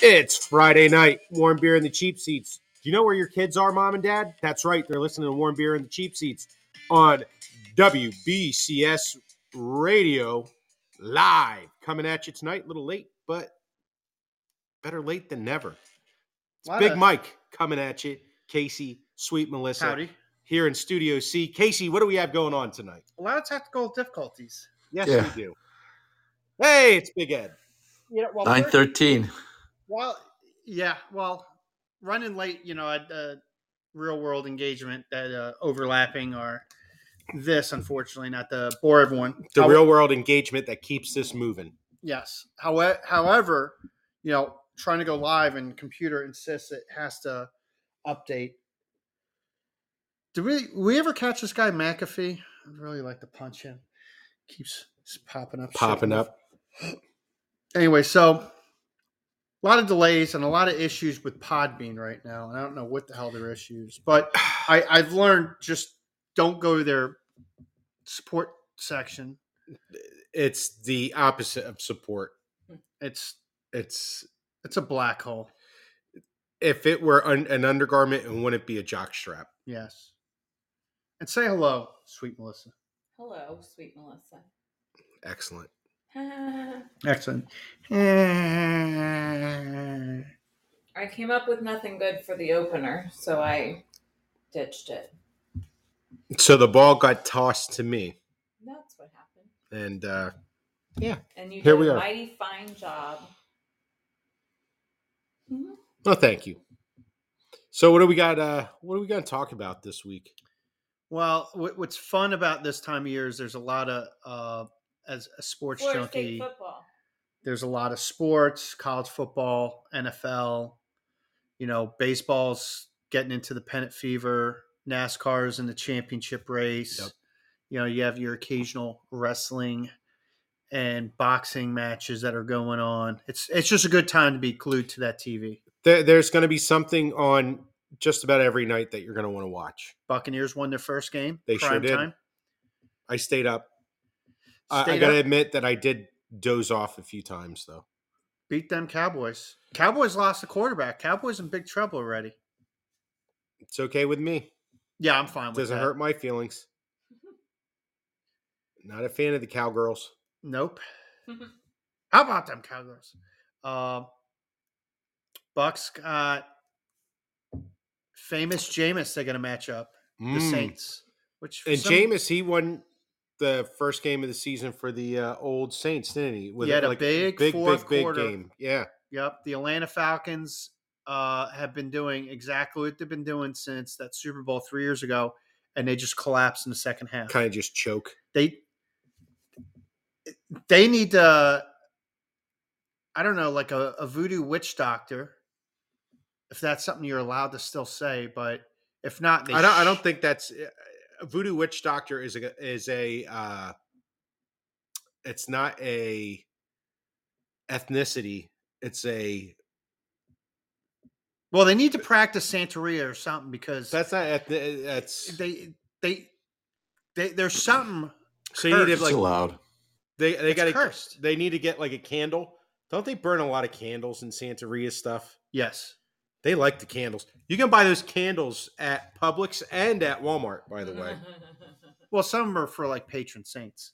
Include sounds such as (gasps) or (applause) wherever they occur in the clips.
It's Friday night. Warm beer in the cheap seats. Do you know where your kids are, mom and dad? That's right. They're listening to Warm Beer in the Cheap Seats on WBCS Radio live. Coming at you tonight. A little late, but better late than never. It's Big of- Mike coming at you. Casey, Sweet Melissa. Howdy. Here in Studio C. Casey, what do we have going on tonight? A lot of technical difficulties. Yes, Yeah. we do. Hey, it's Big Ed. You know, well, Nine first- thirteen. Well, yeah. Well, running late, you know, at uh, real world engagement that uh, overlapping or this, unfortunately, not the bore everyone. The How- real world engagement that keeps this moving. Yes. However, however, you know, trying to go live and computer insists it has to update. Did we we ever catch this guy McAfee? I'd really like to punch him. Keeps popping up, Popping up. (gasps) Anyway, so a lot of delays and a lot of issues with Podbean right now, and I don't know what the hell their issues, but I, I've learned just don't go to their support section. It's the opposite of support. It's It's it's a black hole. if it were un, an undergarment, it wouldn't be a jock strap. Yes. And say hello, sweet Melissa. Hello, sweet Melissa. Excellent. (laughs) Excellent. I came up with nothing good for the opener, so I ditched it. So the ball got tossed to me, That's what happened. and uh, yeah, And you Here did we a are. mighty fine job. Mhm. no, thank you. So what do we got? Uh, what are we going to talk about this week? Well, what, what's fun about this time of year is there's a lot of, uh, as a sports Florida State junkie, football. there's a lot of sports, college football, NFL, you know, baseball's getting into the pennant fever, NASCAR's in the championship race. Yep. You know, you have your occasional wrestling and boxing matches that are going on. It's it's just a good time to be glued to that TV. There, there's going to be something on just about every night that you're going to want to watch. Buccaneers won their first game. They sure did. Time. I stayed up. I, I got to admit that I did doze off a few times, though. beat them Cowboys. Cowboys lost the quarterback. Cowboys in big trouble already. It's okay with me. Yeah, I'm fine with Doesn't that. hurt my feelings. (laughs) Not a fan of the cowgirls. Nope. (laughs) How about them Cowgirls? Um, Bucks got famous Jameis. They're going to match up the Mm. Saints. Which And some- Jameis, he won the first game of the season for the uh, old Saints, didn't he? He had a big big, big, big game. Yeah, Yep, the Atlanta Falcons uh, have been doing exactly what they've been doing since that Super Bowl three years ago, and they just collapsed in the second half. kind of just choke. they they need to i don't know like a, a voodoo witch doctor if that's something you're allowed to still say but if not they I don't. I don't think that's uh, voodoo witch doctor is a is a. Uh, it's not a ethnicity. It's a. well they need to practice santeria or something because That's not ethnic. That's they they they there's something so you need cursed. to It's like allowed. they they got to cursed they need to get like a candle. Don't they burn a lot of candles in Santeria stuff? yes They like the candles. You can buy those candles at Publix and at Walmart, by the way. (laughs) well some of them are for like patron saints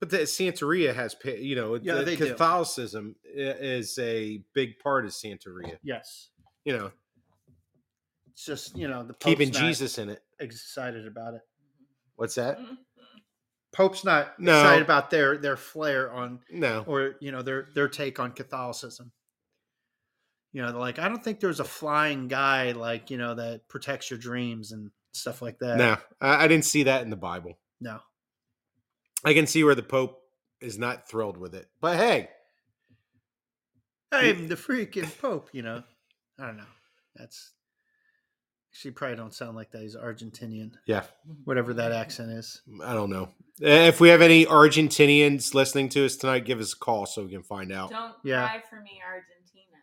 But the Santeria has, you know, Yeah, the they do. Catholicism i- is a big part of Santeria. yes You know, it's just you know the Pope's keeping not Jesus in it. excited about it What's that? Mm-hmm. pope's not No. excited about their their flair on No. or you know their their take on Catholicism. You know, they're like I don't think there's a flying guy like you know that protects your dreams and stuff like that. No, I, I didn't see that in the Bible. no. I can see where the Pope is not thrilled with it. But hey, I'm the freaking Pope. You know, I don't know. That's She probably don't sound like that. He's Argentinian, Yeah, whatever that accent is. I don't know. Eh, If we have any Argentinians listening to us tonight, give us a call so we can find out. Don't Yeah. cry for me, Argentina.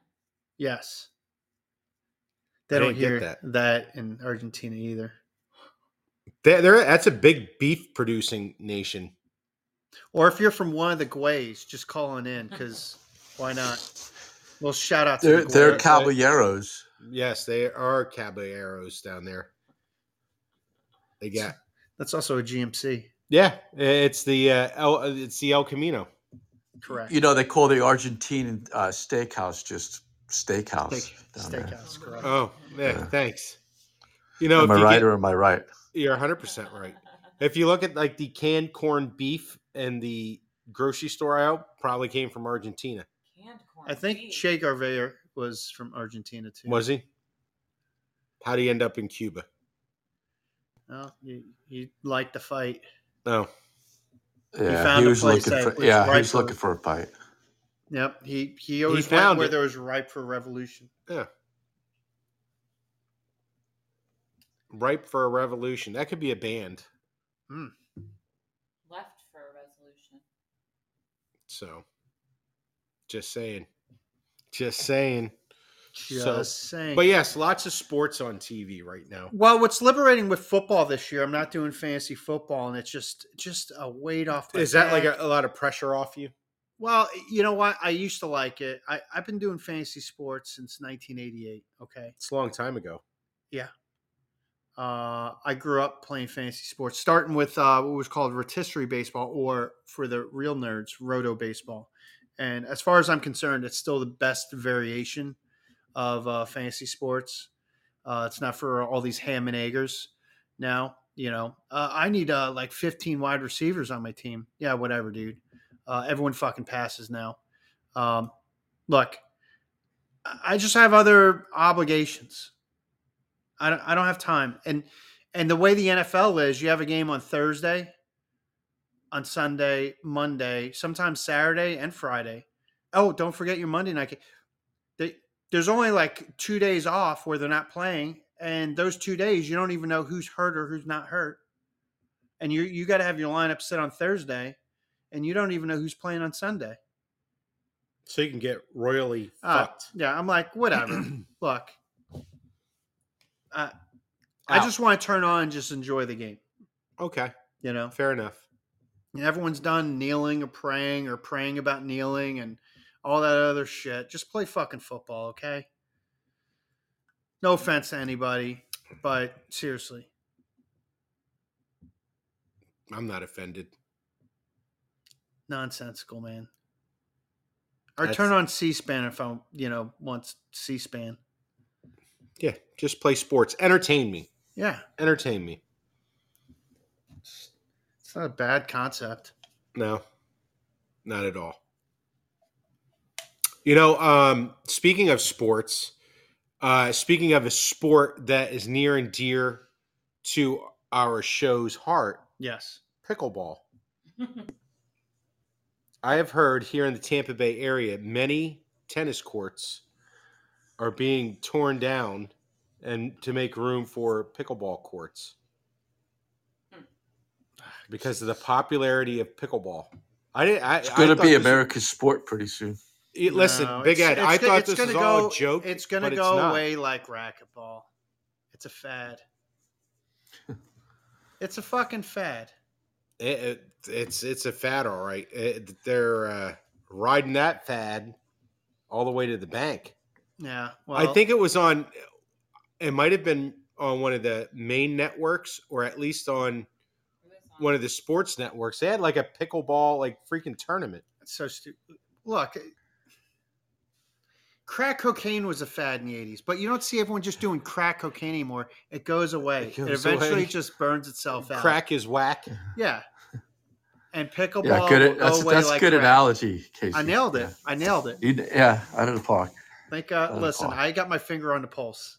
Yes. They I don't didn't get hear that. that. in Argentina either. They- they're- that's a big beef producing nation. Or if you're from one of the Guays, just calling in because why not? Well, shout out to They're the they're caballeros. Yes, they are caballeros down there. They got That's also a GMC. yeah. It's the uh, El, it's the El Camino. Correct. You know, they call the Argentine uh, steakhouse just steakhouse. Steak, down there. steakhouse, correct. Oh yeah, Yeah. thanks. You know, Am I you right get- or am I right? you're 100 percent right. If you look at like the canned corned beef and the grocery store aisle, probably came from Argentina. Canned corn I think beef. Che Guevara was from Argentina too. Was he? How do you end up in Cuba? Well, he, he liked the fight. Oh, Yeah, found he a was place looking for was yeah, he was for- looking for a fight. Yep. He he always found went where it. there was ripe for revolution. yeah. Ripe for a revolution. That could be a band. Hmm. left for a resolution. So, just saying. Just saying. Just So- saying. But yes, lots of sports on TV right now. Well, what's liberating with football this year? I'm not doing fantasy football, and it's just just a weight off. my Is that like a, a lot of pressure off you? Well, you know what? I used to like it. I, I've been doing fantasy sports since 1988. Okay. It's a long time ago. Yeah, uh, I grew up playing fantasy sports, starting with uh, what was called rotisserie baseball, or for the real nerds, roto baseball. And as far as I'm concerned, it's still the best variation of uh, fantasy sports. Uh, it's not for all these ham and eggers. Now, you know, uh, I need uh, like 15 wide receivers on my team. Yeah, whatever, dude. Uh, everyone fucking passes now. Um, look, I just have other obligations. I don't, I don't have time. And and the way the NFL is, you have a game on Thursday, on Sunday, Monday, sometimes Saturday and Friday. Oh, don't forget your Monday night. They, there's only like two days off where they're not playing, and those two days you don't even know who's hurt or who's not hurt. And you you got to have your lineup set on Thursday, and you don't even know who's playing on Sunday. So you can get royally Uh, fucked. yeah, I'm like, whatever. (clears throat) Look, I I just want to turn on and just enjoy the game. Okay, You know, fair enough. Everyone's done kneeling or praying or praying about kneeling and all that other shit. Just play fucking football, okay? No offense to anybody, but seriously, I'm not offended. nonsensical, man. Or That's- turn on C-SPAN if I, you know, want C-SPAN. Yeah, just play sports. Entertain me. Yeah, Entertain me. It's not a bad concept. No, not at all. You know, um, speaking of sports, uh, speaking of a sport that is near and dear to our show's heart, Yes. pickleball. (laughs) I have heard here in the Tampa Bay area, many tennis courts are being torn down and to make room for pickleball courts because of the popularity of pickleball. I didn't. I, It's going to be this- America's sport pretty soon. Eh, Listen, No, Big Ed. I thought it's this was gonna all a joke. It's going to go away like racquetball. It's a fad. (laughs) it's a fucking fad. It, it- it's it's a fad, all right. It- they're uh, riding that fad all the way to the bank. Yeah. Well, I think it was on. It might have been on one of the main networks, or at least on one of the sports networks. They had like a pickleball like freaking tournament. It's so stupid. Look, crack cocaine was a fad in the 80s, but you don't see everyone just doing crack cocaine anymore. It goes away. It It, eventually away. just burns itself out. Crack is whack. Yeah. And pickleball Yeah, will good. go That's away that's like good crack. analogy, Casey. I nailed it. Yeah. I nailed it. You, yeah, out of the park. Think, uh, Oh, listen, fuck. I got my finger on the pulse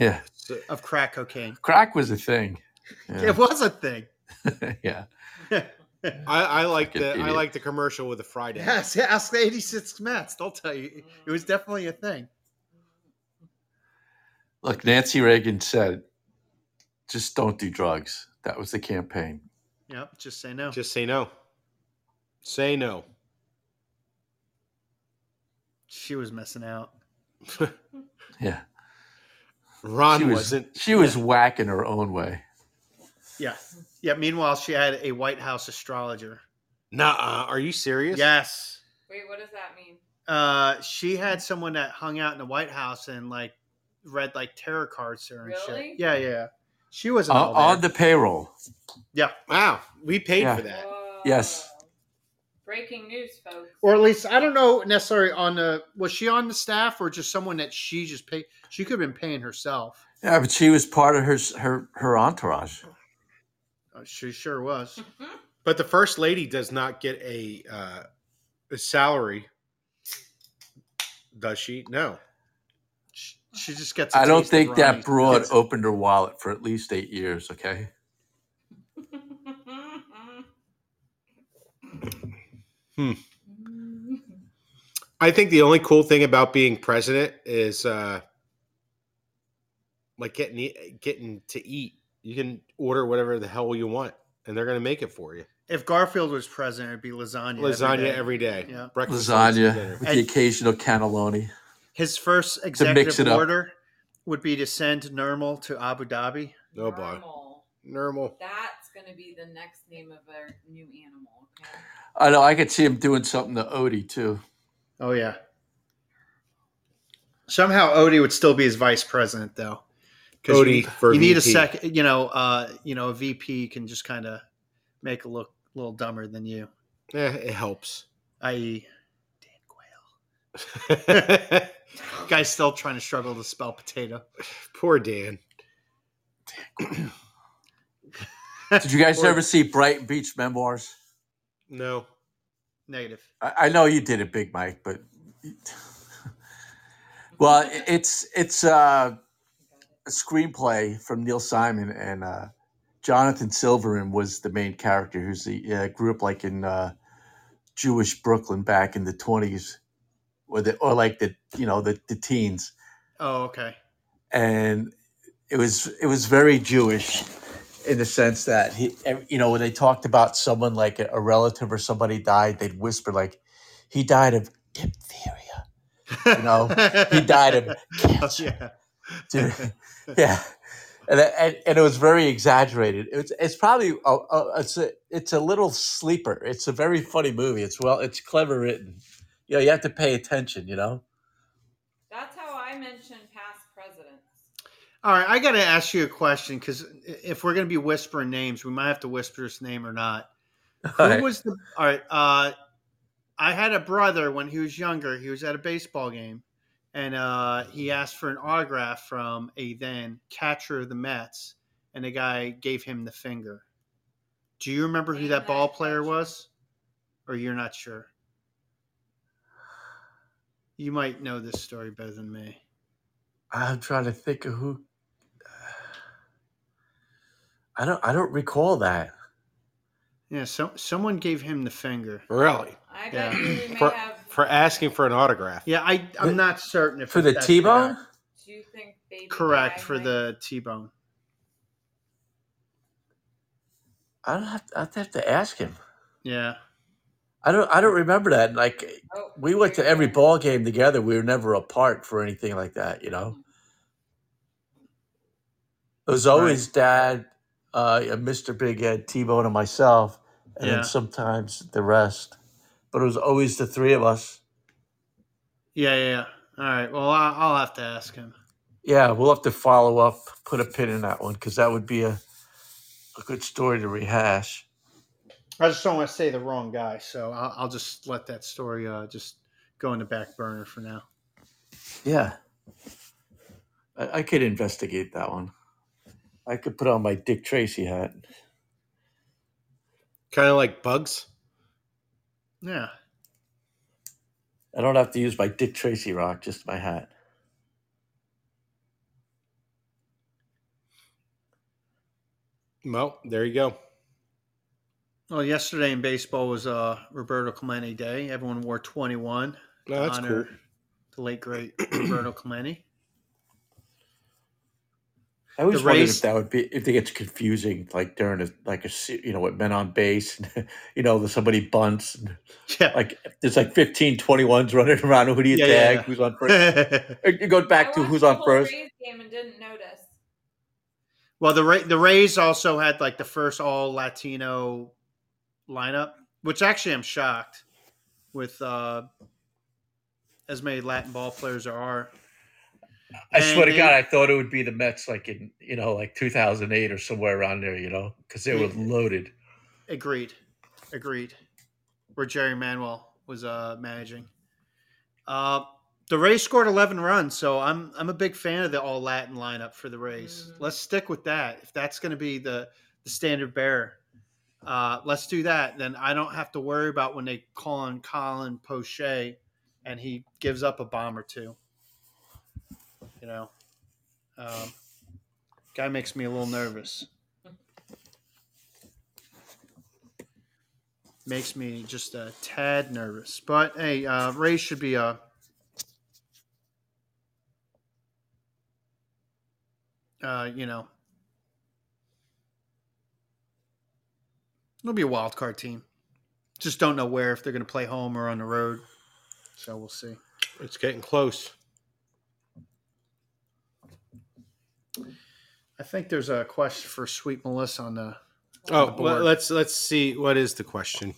Yeah, of crack cocaine. crack was a thing. (laughs) Yeah, It was a thing. (laughs) yeah. (laughs) I, I like Fucking the I like the commercial with the fried egg. yes, yeah, ask the 86 Mets. They'll tell you. It was definitely a thing. Look, Nancy Reagan said, "Just don't do drugs." That was the campaign. Yep. Just say no. Just say no. Say no. she was missing out. (laughs) Yeah, Ron she was. wasn't. She was whack in her own way. Yeah. Yeah. Meanwhile, she had a White House astrologer. Nah, are you serious? Yes. Wait, what does that mean? Uh, she had someone that hung out in the White House and like read like tarot cards to her and Really? shit. Yeah, yeah. She wasn't On, all there. on the payroll. Yeah. Wow, we paid Yeah. for that. Whoa. Yes. Breaking news, folks. or at least I don't know necessarily on the was she on the staff or just someone that she just paid. She could have been paying herself. Yeah, but she was part of her her her entourage. Uh, she sure was. But the first lady does not get a uh, a salary, does she? No. She, she just gets. I I don't think that broad opened her wallet for at least eight years. Okay. Hmm. I think the only cool thing about being president is uh, like getting getting to eat. You can order whatever the hell you want, and they're going to make it for you. If Garfield was president, it'd be lasagna. Lasagna day. every day. Yeah. Breakfast, Lasagna with And- the occasional cannelloni. His first executive order would be to send Nermal to Abu Dhabi. Oh boy, Normal. normal. That's going to be the next name of our new animal. Okay. I know. I could see him doing something to Odie too. Oh yeah. Somehow Odie would still be his vice president though. 'Cause Odie you, for you need a second. You know, uh, you know, a VP can just kind of make it look a little dumber than you, Yeah, it helps. i.e., Dan Quayle. (laughs) Guy's still trying to struggle to spell potato. Poor Dan. (coughs) Did you guys Or- ever see Brighton Beach Memoirs? No. Negative. I, I know you did it, Big Mike, but (laughs) well, it's it's uh, a screenplay from Neil Simon and uh, Jonathan Silverman was the main character. Who's the uh, grew up like in uh, Jewish Brooklyn back in the twenties, or the or like the you know the the teens, Oh, okay. and it was it was very Jewish in the sense that he you know when they talked about someone like a, a relative or somebody died, they'd whisper like he died of diphtheria. You know, (laughs) he died of cancer. yeah. (laughs) Dude, yeah, and, and and it was very exaggerated. It's it's probably a, a, it's a it's a little sleeper. It's a very funny movie. It's well, it's clever written. You know, you have to pay attention. You know. That's how I mention past presidents. All right, I got to ask you a question because if we're going to be whispering names, we might have to whisper his name or not. (laughs) Who All right. was the? All right, uh, I had a brother when he was younger. He was at a baseball game, and uh, he asked for an autograph from a then catcher of the Mets, and the guy gave him the finger. Do you remember who that that ball player was, or you're not sure? You might know this story better than me. I'm trying to think of who. I don't. I don't recall that. Yeah, so someone gave him the finger. Really? I Yeah. bet you may have. For asking for an autograph. Yeah, I I'm not certain if For the T-bone. correct. Do you think baby? Correct Guy for might- the T-bone. I don't have. I have to ask him. Yeah. I don't. I don't remember that. Like Oh, we went to every ball game together. We were never apart for anything like that. You know. It was always Dad, uh, Mr. Big Ed, T Bone, and myself, and Yeah. then sometimes the rest. But it was always the three of us. Yeah, yeah, yeah. All right. Well, I- I'll have to ask him. Yeah, we'll have to follow up, put a pin in that one because that would be a a good story to rehash. I just don't want to say the wrong guy, so I'll, I'll just let that story uh, just go in the back burner for now. Yeah, I, I could investigate that one. I could put on my Dick Tracy hat. Kind of like bugs. Yeah. I don't have to use my Dick Tracy rock, just my hat. Well, there you go. Well, yesterday in baseball was uh, Roberto Clemente Day. Everyone wore 21 No, that's to cool. honor the late great (clears throat) Roberto Clemente. I always The wondered if that would be if it gets confusing, like during a like a you know with men on base, and, (laughs) you know somebody bunts, and, (laughs) Yeah. like there's like 15 21s running around. Who do you Yeah, yeah, tag? yeah. Who's on first? It goes back I to who's on first. Rays game and didn't notice. well, the Ra- the Rays also had like the first all Latino lineup, which actually I'm shocked with uh, as many Latin ball players there are. I swear to God, I thought it would be the Mets, like in you know, like 2008 or somewhere around there, you know, because they were loaded. Agreed. Agreed. Where Jerry Manuel was uh, managing. Uh, the Rays scored 11 runs, so I'm I'm a big fan of the all Latin lineup for the Rays. Mhm. Let's stick with that. If that's going to be the the standard bearer, uh, let's do that. Then I don't have to worry about when they call on Colin Poche and he gives up a bomb or two. You know, um, guy makes me a little nervous. makes me just a tad nervous. But hey, uh, Ray should be a. Uh, you know, it'll be a wild card team. Just don't know where if they're going to play home or on the road. So we'll see. It's getting close. I think there's a question for Sweet Melissa on the. Oh, the board. let's let's see. What is the question?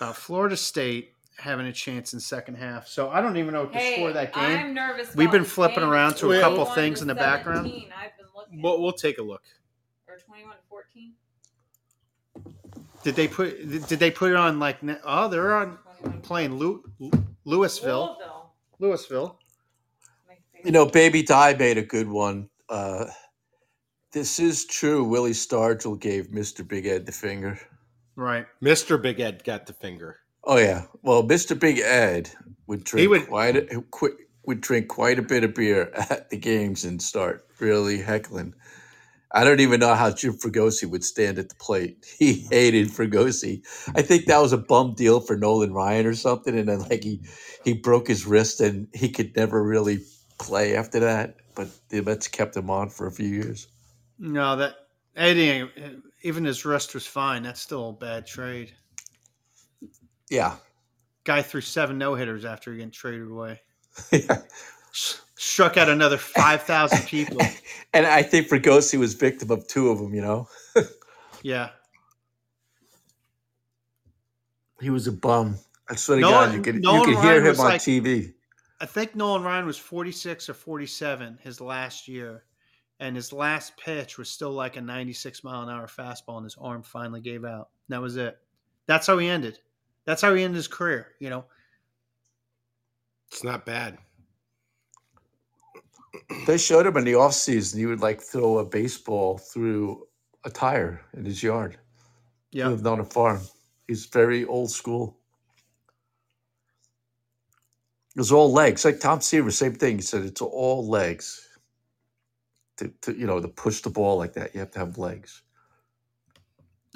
Uh, Florida State having a chance in second half. So I don't even know what the Hey, score of that game. I'm nervous. We've about been this flipping game. around to a It's couple things in the background. 17. I've been looking. We'll, we'll take a look. or 21 to 14. Did they put? Did they put it on like? ne- Oh, they're on 21. playing Lew, Louisville. Louisville. Louisville. My favorite. You know, Baby Die made a good one. Uh, this is true. Willie Stargell gave Mr. Big Ed the finger. Right. Mr. Big Ed got the finger. Oh yeah. Well, Mr. Big Ed would drink He would- quite a, qui- would drink quite a bit of beer at the games and start really heckling. I don't even know how Jim Fregosi would stand at the plate. (laughs) He hated Fregosi. I think that was a bum deal for Nolan Ryan or something, and then like he he broke his wrist and he could never really play after that. But the Mets kept him on for a few years. No, that Eddie, even his wrist was fine. That's still a bad trade. Yeah. Guy threw seven no hitters after he got traded away. (laughs) yeah. Struck out another five thousand (laughs) people. And I think Fregosi was victim of two of them. You know, (laughs) Yeah. he was a bum. I swear to Nolan- God, you could you could hear him on like- TV. I think Nolan Ryan was 46 or 47 his last year. And his last pitch was still like a 96 mile an hour fastball, and his arm finally gave out. That was it. That's how he ended. That's how he ended his career, you know? It's not bad. They showed him in the offseason. He would like throw a baseball through a tire in his yard. He Yeah. lived on a farm. He's very old school. It was all legs. Like Tom Seaver, same thing. He said it's all legs. To, to you know, to push the ball like that, you have to have legs.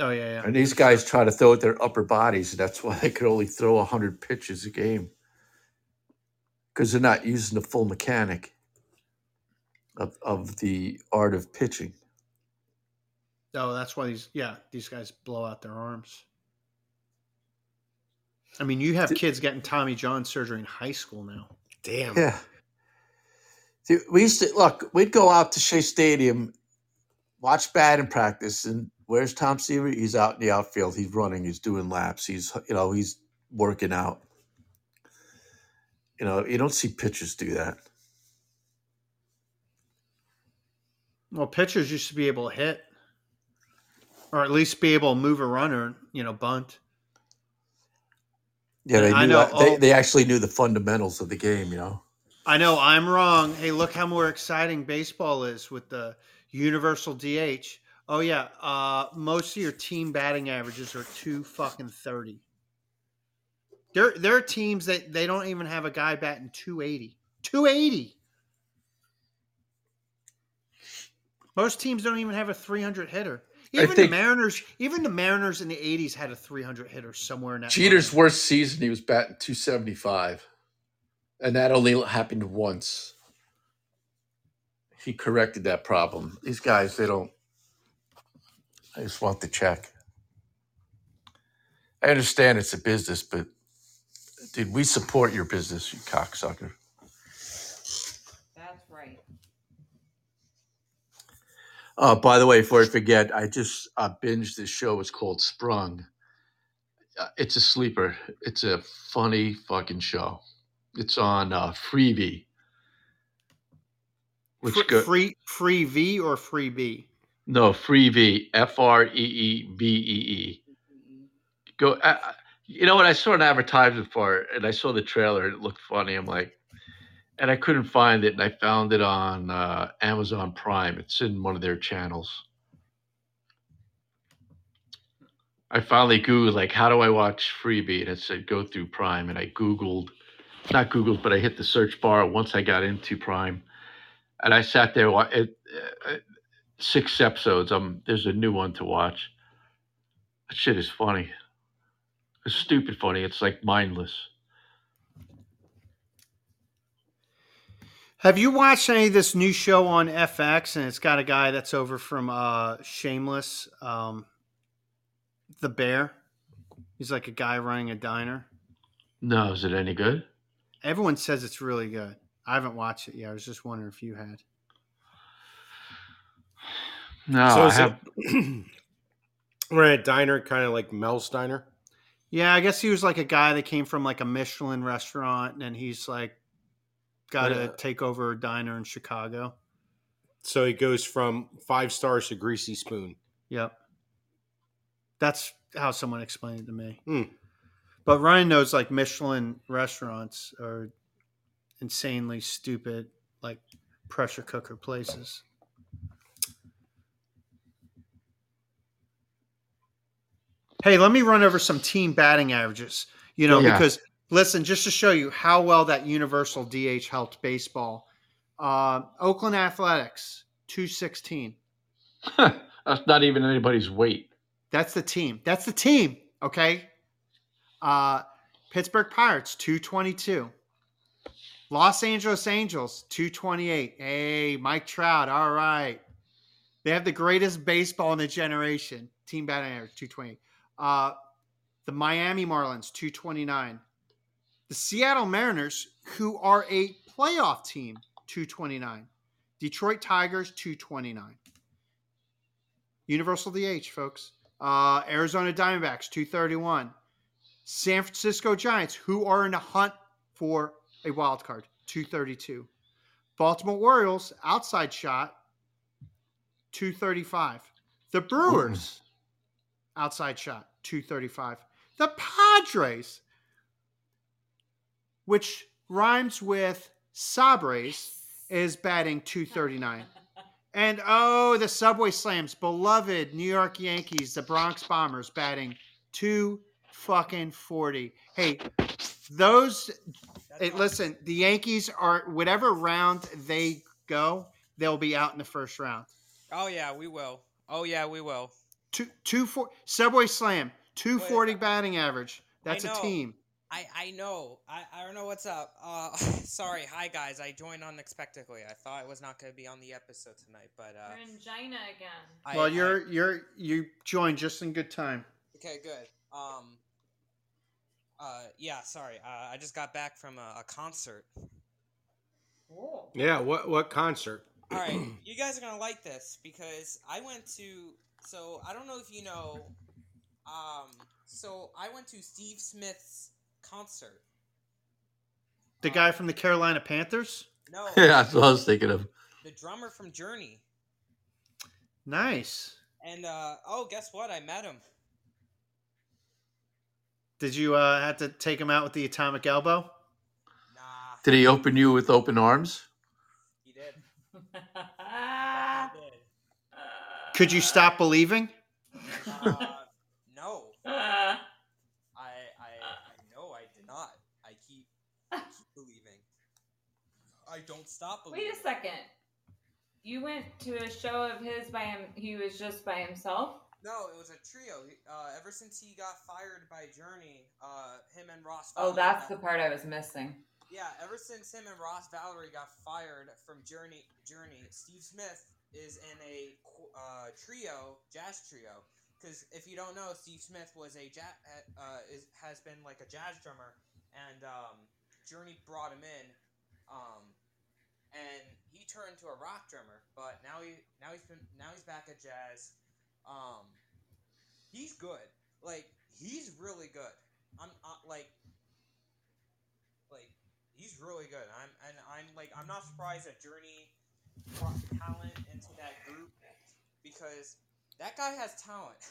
Oh, yeah, yeah. And these guys try to throw at their upper bodies, and that's why they could only throw 100 pitches a game. Because they're not using the full mechanic of, of the art of pitching. Oh, that's why these, yeah, these guys blow out their arms. I mean, you have Did- kids getting Tommy John surgery in high school now. Damn. Yeah. Dude, we used to look, we'd go out to Shea Stadium, watch batting practice, and where's Tom Seaver? He's out in the outfield. He's running, he's doing laps, he's you know, he's working out. You know, you don't see pitchers do that. Well, pitchers used to be able to hit, or at least be able to move a runner, you know, bunt. Yeah, they I knew know that- they, all- they actually knew the fundamentals of the game, you know. I know I'm wrong. Hey, look how more exciting baseball is with the universal DH. Oh yeah, uh, most of your team batting averages are two fucking thirty. There, there are teams that they don't even have a guy batting two eighty. Two eighty. Most teams don't even have a three hundred hitter. I Even think- the Mariners, even the Mariners in the eighties had a three hundred hitter somewhere in that. Jeter's line. worst season, he was batting 275. And that only happened once. he corrected that problem. These guys, they don't. I just want the check. I understand it's a business, but dude, we support your business, you cocksucker. That's right. Uh, by the way, before I forget, I just uh, binged this show. It's called Sprung. Uh, it's a sleeper. It's a funny fucking show. It's on uh, Freebie. Which Fr- go free free V or free B? no Freebie F R E E B E E. Go. Uh, uh, you know what? I saw an advertisement for it, and I saw the trailer. and It looked funny. I'm like, and I couldn't find it, and I found it on uh, Amazon Prime. It's in one of their channels. I finally Googled like, how do I watch Freebie? And it said go through Prime, and I Googled, not Googled, but I hit the search bar once I got into Prime, and I sat there. wa- It, uh, six episodes. Um, there's a new one to watch. That shit is funny. It's stupid funny. It's like mindless. Have you watched any of this new show on FX? And it's got a guy that's over from uh, Shameless, um, the Bear. He's like a guy running a diner. No, is it any good? Everyone says it's really good. I haven't watched it yet. I was just wondering if you had. No, so I have. it we're at a diner, kind of like Mel's diner? Yeah, I guess he was like a guy that came from like a Michelin restaurant, and he's like got to Yeah. take over a diner in Chicago. So he goes from five stars to greasy spoon. Yep. That's how someone explained it to me. Hmm. But Ryan knows like Michelin restaurants are insanely stupid, like pressure cooker places. Hey, let me run over some team batting averages. You know, Yeah. because listen, just to show you how well that universal DH helped baseball. Uh, Oakland Athletics, 216. That's not even anybody's weight. That's the team. That's the team. Okay. Uh, Pittsburgh Pirates, 222. Los Angeles Angels, 228. Hey, Mike Trout. All right. They have the greatest baseball in the generation. Team batting average, 228. Uh, the Miami Marlins, 229. The Seattle Mariners, who are a playoff team, 229. Detroit Tigers, 229. Universal DH, folks. Uh, Arizona Diamondbacks, 231. San Francisco Giants, who are in a hunt for a wild card, 232. Baltimore Orioles, outside shot, 235. The Brewers, outside shot, 235. The Padres, which rhymes with Sabres, is batting 239. (laughs) And oh, the Subway Slams, beloved New York Yankees, the Bronx Bombers, batting two fucking forty. Hey, those. Hey, listen, the Yankees are whatever round they go, they'll be out in the first round. Oh yeah, we will. Oh yeah, we will. Two, two four, Subway Slam, two forty Wait. batting average. That's a team. I I know. I I don't know what's up. Uh, (laughs) sorry. Hi guys. I joined unexpectedly. I thought I was not going to be on the episode tonight, but uh, You're in China again. I, well, you're you're you joined just in good time. okay. Good. Um. Uh. Yeah. Sorry. Uh, I just got back from a, a concert. Cool. Yeah, what what concert? All right, (clears throat) you guys are gonna like this because I went to. So I don't know if you know. Um. So I went to Steve Smith's concert. The guy from the Carolina Panthers. No, Yeah, (laughs) that's what I was thinking of. the drummer from Journey. Nice. And uh, oh, guess what? I met him. Did you uh, have to take him out with the atomic elbow? Nah, Did he open you with open arms? he did. (laughs) He did. Could you stop believing? Uh, no, Ah. I, I, I know I did not. I keep, I keep believing. I don't stop believing. Wait a second. You went to a show of his by him. He was just by himself. No, it was a trio. Uh, ever since he got fired by Journey, uh, him and Ross. Oh, that's the part I was missing. yeah, ever since him and Ross Valory got fired from Journey, Journey, Steve Smith is in a uh, trio, jazz trio. Because if you don't know, Steve Smith was a jazz, uh, is, has been like a jazz drummer, and um, Journey brought him in, um, and he turned to a rock drummer. But now he now he's been now he's back at jazz. Um, he's good. Like he's really good. I'm uh, like like he's really good. I'm and I'm like I'm not surprised that Journey brought talent into that group because that guy has talent.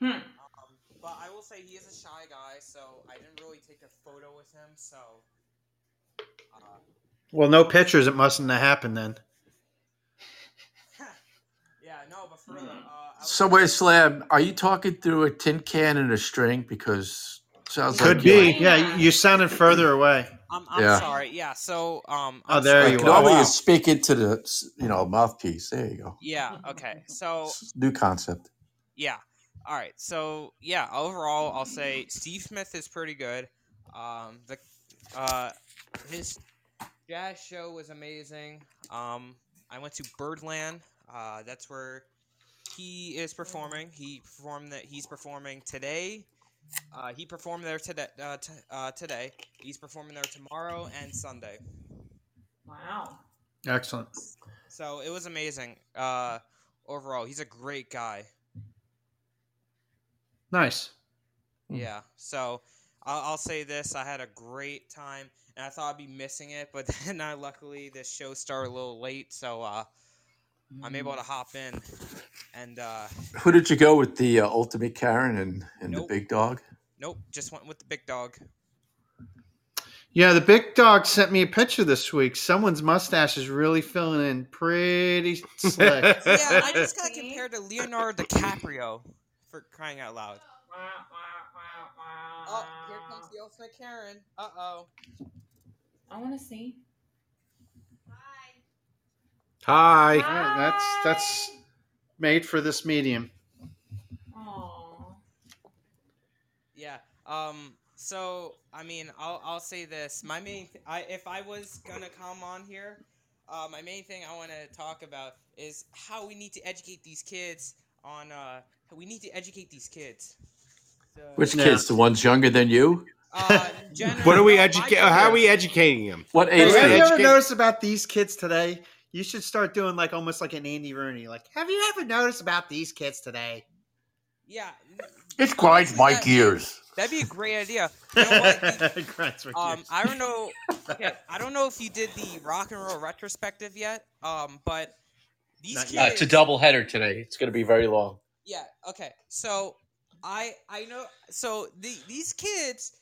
Hmm. Um, but I will say he is a shy guy, so I didn't really take a photo with him. So Well, no pictures. It mustn't have happened then. (laughs) yeah, no, but for real, uh, I was- Subway Slam, are you talking through a tin can and a string? Because sounds Could like be. you're- Yeah, you- you sounded further away. I'm, I'm Yeah. sorry. Yeah. So um. Oh, I'm there sorry. you are. Normally wow. you speak into the you know mouthpiece. There you go. Yeah. Okay. So New concept. Yeah. All right. So yeah, overall, I'll say Steve Smith is pretty good. Um, the uh, his jazz show was amazing. Um, I went to Birdland. Uh, that's where he is performing. He performed that. He's performing today. Uh, he performed there today. Uh, t- uh, today. He's performing there tomorrow and Sunday. Wow. Excellent. So it was amazing. Uh, overall, he's a great guy. Nice. Yeah. So I'll, I'll say this: I had a great time, and I thought I'd be missing it, but (laughs) then I luckily this show started a little late, so uh, I'm able to hop in. And uh, Who did you go with? The uh, Ultimate Karen and and Nope. the Big Dog. nope, just went with the big dog. Yeah, the big dog sent me a picture this week. Someone's mustache is really filling in pretty slick. (laughs) Yeah, I just got compared to Leonardo DiCaprio for crying out loud. Oh, here comes the ultimate Karen. Uh oh. I want to see. Hi. Hi. that's that's made for this medium. Aww. Yeah. Um. So I mean, I'll I'll say this. My main, th- I if I was gonna come on here, uh, my main thing I want to talk about is how we need to educate these kids on. Uh, we need to educate these kids. So, Which Yeah. kids? The ones younger than you? Uh, generally, (laughs) What are we educating? How are we educating them? What Hey, age? have you range? ever educate- noticed about these kids today? You should start doing like almost like an Andy Rooney. Like, have you ever noticed about these kids today? Yeah. It grinds my That- gears. That'd be a great idea. You know what? (laughs) My Um, gears. I don't know. (laughs) Okay, I don't know if you did the rock and roll retrospective yet. Um, but these Not kids. Uh, it's a double header today. It's going to be very long. Yeah. Okay. So I I know. So the these kids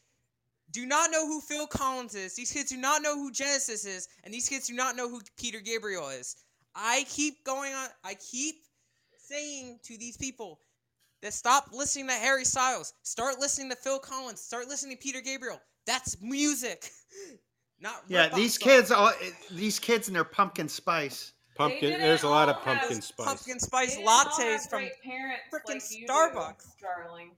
do not know who Phil Collins is. These kids do not know who Genesis is, and these kids do not know who Peter Gabriel is. I keep going on. I keep saying to these people that stop listening to Harry Styles, start listening to Phil Collins, start listening to Peter Gabriel. That's music, (laughs) not yeah, these songs. kids, all these kids and their pumpkin spice. Pumpkin. There's a lot of pumpkin spice. pumpkin spice They didn't all lattes from great parents like you do, Starbucks. darling.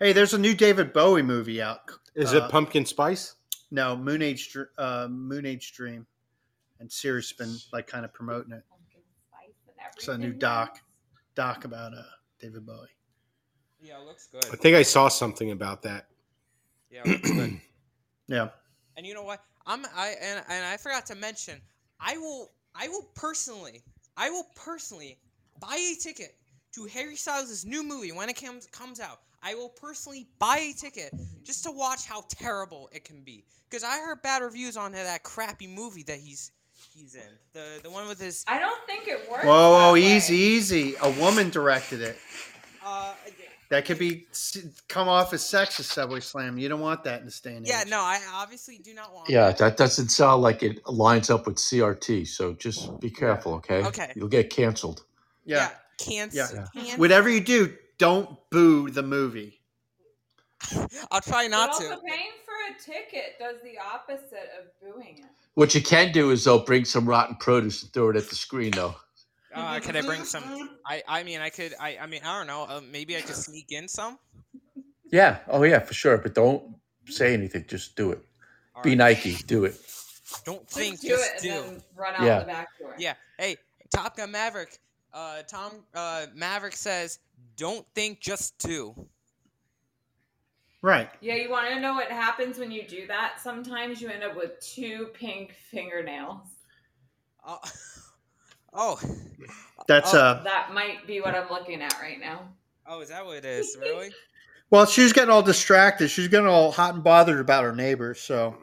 Hey, there's a new David Bowie movie out. Is Uh, it pumpkin spice? No, Moon Age, uh, Moon Age Dream, and Sirius been like kind of promoting it. Pumpkin spice It's a new doc, doc about uh, David Bowie. Yeah, it looks good. I think I saw something about that. Yeah, good. (clears throat) Yeah, And you know what? I'm I and, and I forgot to mention, I will I will personally I will personally buy a ticket to Harry Styles' new movie when it comes comes out. I will personally buy a ticket just to watch how terrible it can be. Because I heard bad reviews on that crappy movie that he's he's in. The the one with his I don't think it works. Whoa, whoa, that way. easy, easy. A woman directed it. uh That could be come off as sexist, Subway Slam. You don't want that in the stand. and age. yeah, no, I obviously do not want Yeah, that. that doesn't sound like it lines up with CRT. So just be careful, okay? Okay. You'll get canceled. yeah. Can't, Yeah. can't Whatever you do, don't boo the movie. I'll try But not also to. paying for a ticket does the opposite of booing it. What you can do is they'll bring some rotten produce and throw it at the screen, though. Uh, could I bring some? I I mean I could I I mean I don't know. Uh, maybe I could sneak in some. Yeah. Oh, yeah, for sure. But don't say anything. Just do it. All Be right. Nike. Do it. Don't Just think, do just it do. and then run out Yeah. the back door. Yeah. Hey, Top Gun Maverick. Uh, Tom uh, Maverick says, "Don't think, just do." Right. Yeah, you want to know what happens when you do that? Sometimes you end up with two pink fingernails. Uh, (laughs) oh, That's Oh. uh. That might be what I'm looking at right now. oh, is that what it is? Really? (laughs) Well, she's getting all distracted. She's getting all hot and bothered about her neighbors. So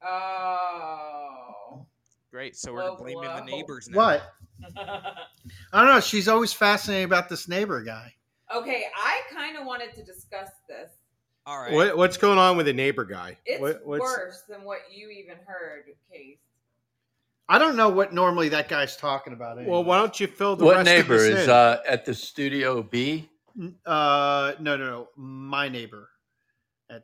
Oh. Great. So we're Blow, blaming the neighbors now. what? (laughs) I don't know. She's always fascinated about this neighbor guy. okay, I kind of wanted to discuss this. All right. What, what's going on with the neighbor guy? It's What, what's, worse than what you even heard, Case. I don't know what normally that guy's talking about. Anyway. Well, why don't you fill the What rest neighbor of is in? uh, at the studio B? Uh, no, no, no. My neighbor at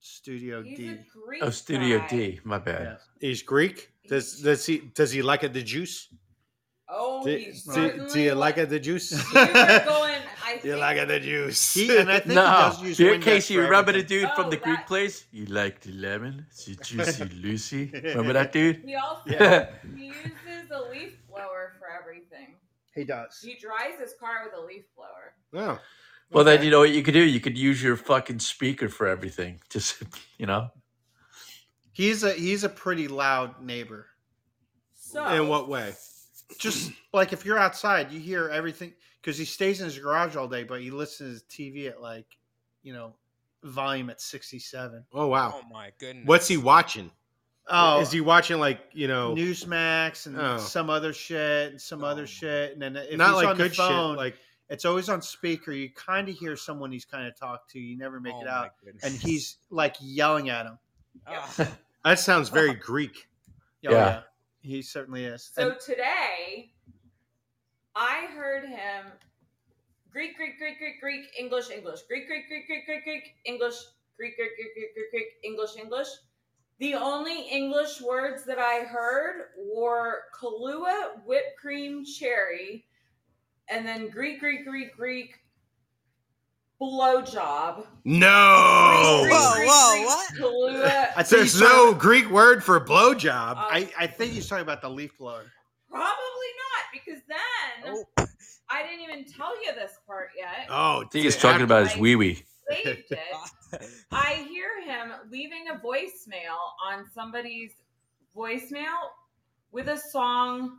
Studio He's D. a Greek Oh, Studio guy. D. My bad. Yeah. He's Greek. Does does he does he like it, the juice? Oh, Do, he's do, certainly do you like li- it, the juice? (laughs) You were going. (laughs) I you think, like it, the juice? He, and I think he No, does use here, Casey, you for remember the everything. dude from Oh, the Greek place? You like the lemon? The juicy (laughs) Lucy? Remember that dude? He also Yeah. he uses a leaf blower for everything. He does. He dries his car with a leaf blower. Yeah. Well, then you know what you could do? You could use your fucking speaker for everything. Just you know. He's a he's a pretty loud neighbor. So In what way? Just like if you're outside, you hear everything because he stays in his garage all day, but he listens to TV at like, you know, volume at 67. Oh wow. Oh my goodness. What's he watching? Oh, Is he watching like you know, Newsmax and Oh. some other shit and some Oh. other shit, and then if not he's like on the phone, shit? Like it's always on speaker. You kind of hear someone he's kind of talked to. You never make Oh it out, goodness. and he's like yelling at him. (laughs) That sounds very Greek. Oh, Yeah. He certainly is. So And- today, I heard him Greek, Greek, Greek, Greek, Greek, English, English, Greek, Greek, Greek, Greek, Greek, Greek, English, Greek, Greek, Greek, Greek, Greek, Greek, English, English. The only English words that I heard were Kahlua, whipped cream, cherry, and then Greek, Greek, Greek, Greek, blowjob. No, Greek, Whoa, Greek, whoa, Greek, what? I there's no talking- Greek word for blowjob. Uh, I, I think he's talking about the leaf blower. Probably not, because then oh, I didn't even tell you this part yet. oh, I think he's talking about his wee wee. saved (laughs) it. I hear him leaving a voicemail on somebody's voicemail with a song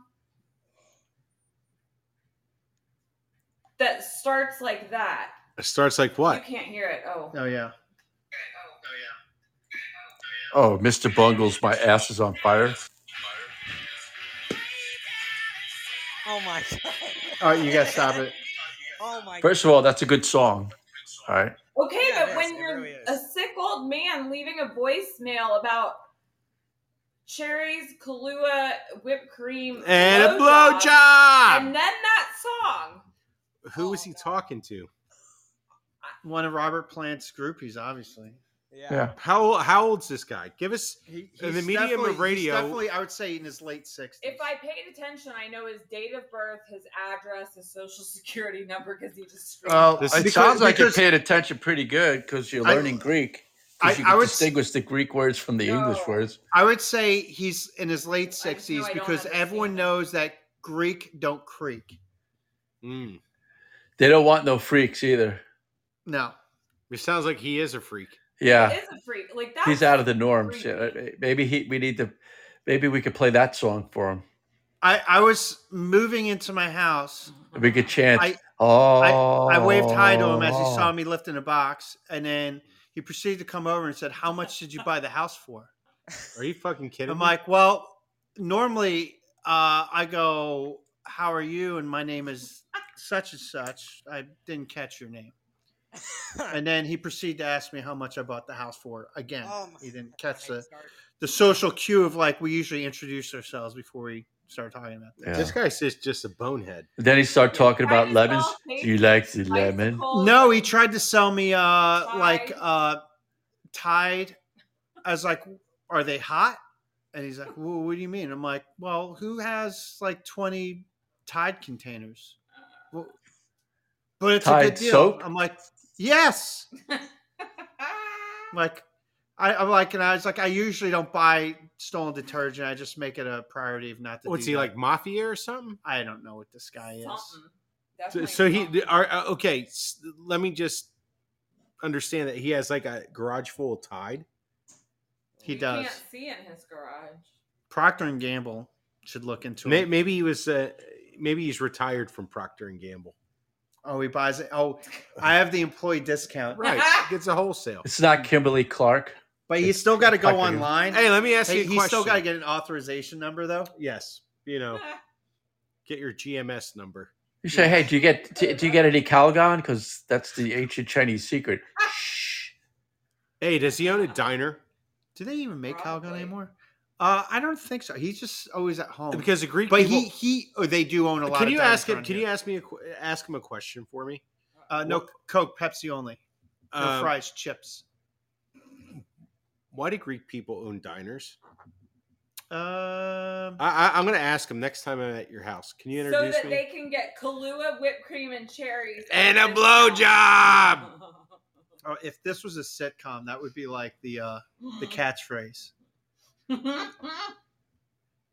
that starts like that. It starts like what? You can't hear it. Oh. Oh yeah. Oh, yeah. Oh, Mr. Bungles, my ass is on fire. oh my god. All right, you gotta stop it. Oh my. First of all, that's a good song. All right. Okay, Yeah, but is. when you're really a sick old man leaving a voicemail about cherries, Kahlua, whipped cream, And a blowjob, blowjob. and then that song. Who was oh, he talking to? One of Robert Plant's groupies, obviously. Yeah. Yeah. How how old's this guy? Give us. He, In the medium of definitely- he's radio- definitely, I would say, in his late sixties. If I paid attention, I know his date of birth, his address, his social (laughs) security number because he just. Well, This It Because- sounds like you're paying attention pretty good because you're I- learning Greek. 'Cause I- you I can would s- distinguish the Greek words from the English words. I would say he's in his late sixties because everyone understand. knows that Greek don't creak. Mm. They don't want no freaks either. No, It sounds like he is a freak. Yeah. It is a freak. Like that. He's out of the norm. Shit, uh, Maybe he. We need to. Maybe we could play that song for him. I, I was moving into my house. We could chant. I- oh. I waved hi to him as he saw me lifting a box, and then he proceeded to come over and said, "How much did you buy the house for?" Are you fucking kidding I'm me? like, "Well, normally uh, I go, how are you?' And my name is such and such. I didn't catch your name." And then he proceeded to ask me how much I bought the house for. Again, Oh he didn't catch Okay, the, the social cue of like we usually introduce ourselves before we start talking about this. Yeah. This guy's just just a bonehead. Then he started talking about lemons. Do you like the lemon? No, he tried to sell me uh like uh Tide. I was like, "Are they hot?" And he's like, well, "What do you mean?" I'm like, "Well, who has like 20 Tide containers?" Well, but it's a good deal. soap? I'm like, "Yes." (laughs) Like, I, I'm like, and I was like, I usually don't buy stolen detergent. I just make it a priority of not to. What's do he that. like, mafia or something? I don't know what this guy is. Something. So, Definitely so he are uh, okay. s- Let me just understand that he has like a garage full of Tide. He You does. Can't see in his garage. Procter and Gamble should look into May- it. Maybe he was. Uh, maybe he's retired from Procter and Gamble. Oh, he buys it. Oh, I have the employee discount, Right, gets a wholesale. It's not Kimberly Clark. but he's still got to go Procter online. Hey, let me ask Hey, you a he's question. still got to get an authorization number though. yes, you know, (laughs) get your GMS number. You say, hey, do you get do, do you get any Calgon? Because that's the ancient Chinese secret. Shh. Hey, does he own a diner? Do they even make Calgon anymore? Uh, I don't think so. He's just always at home. Because the Greek but people. he he oh, they do own a lot. can of you ask him? Can here. you ask me a ask him a question for me? Uh, no What- Coke, Pepsi only. No Um, fries, chips. Why do Greek people own diners? Um, I, I, I'm going to ask him next time I'm at your house. Can you introduce me? so that me? they can get Kahlua, whipped cream, and cherries. And a discount. blowjob! oh, if this was a sitcom, that would be like the uh, the (laughs) catchphrase. (laughs)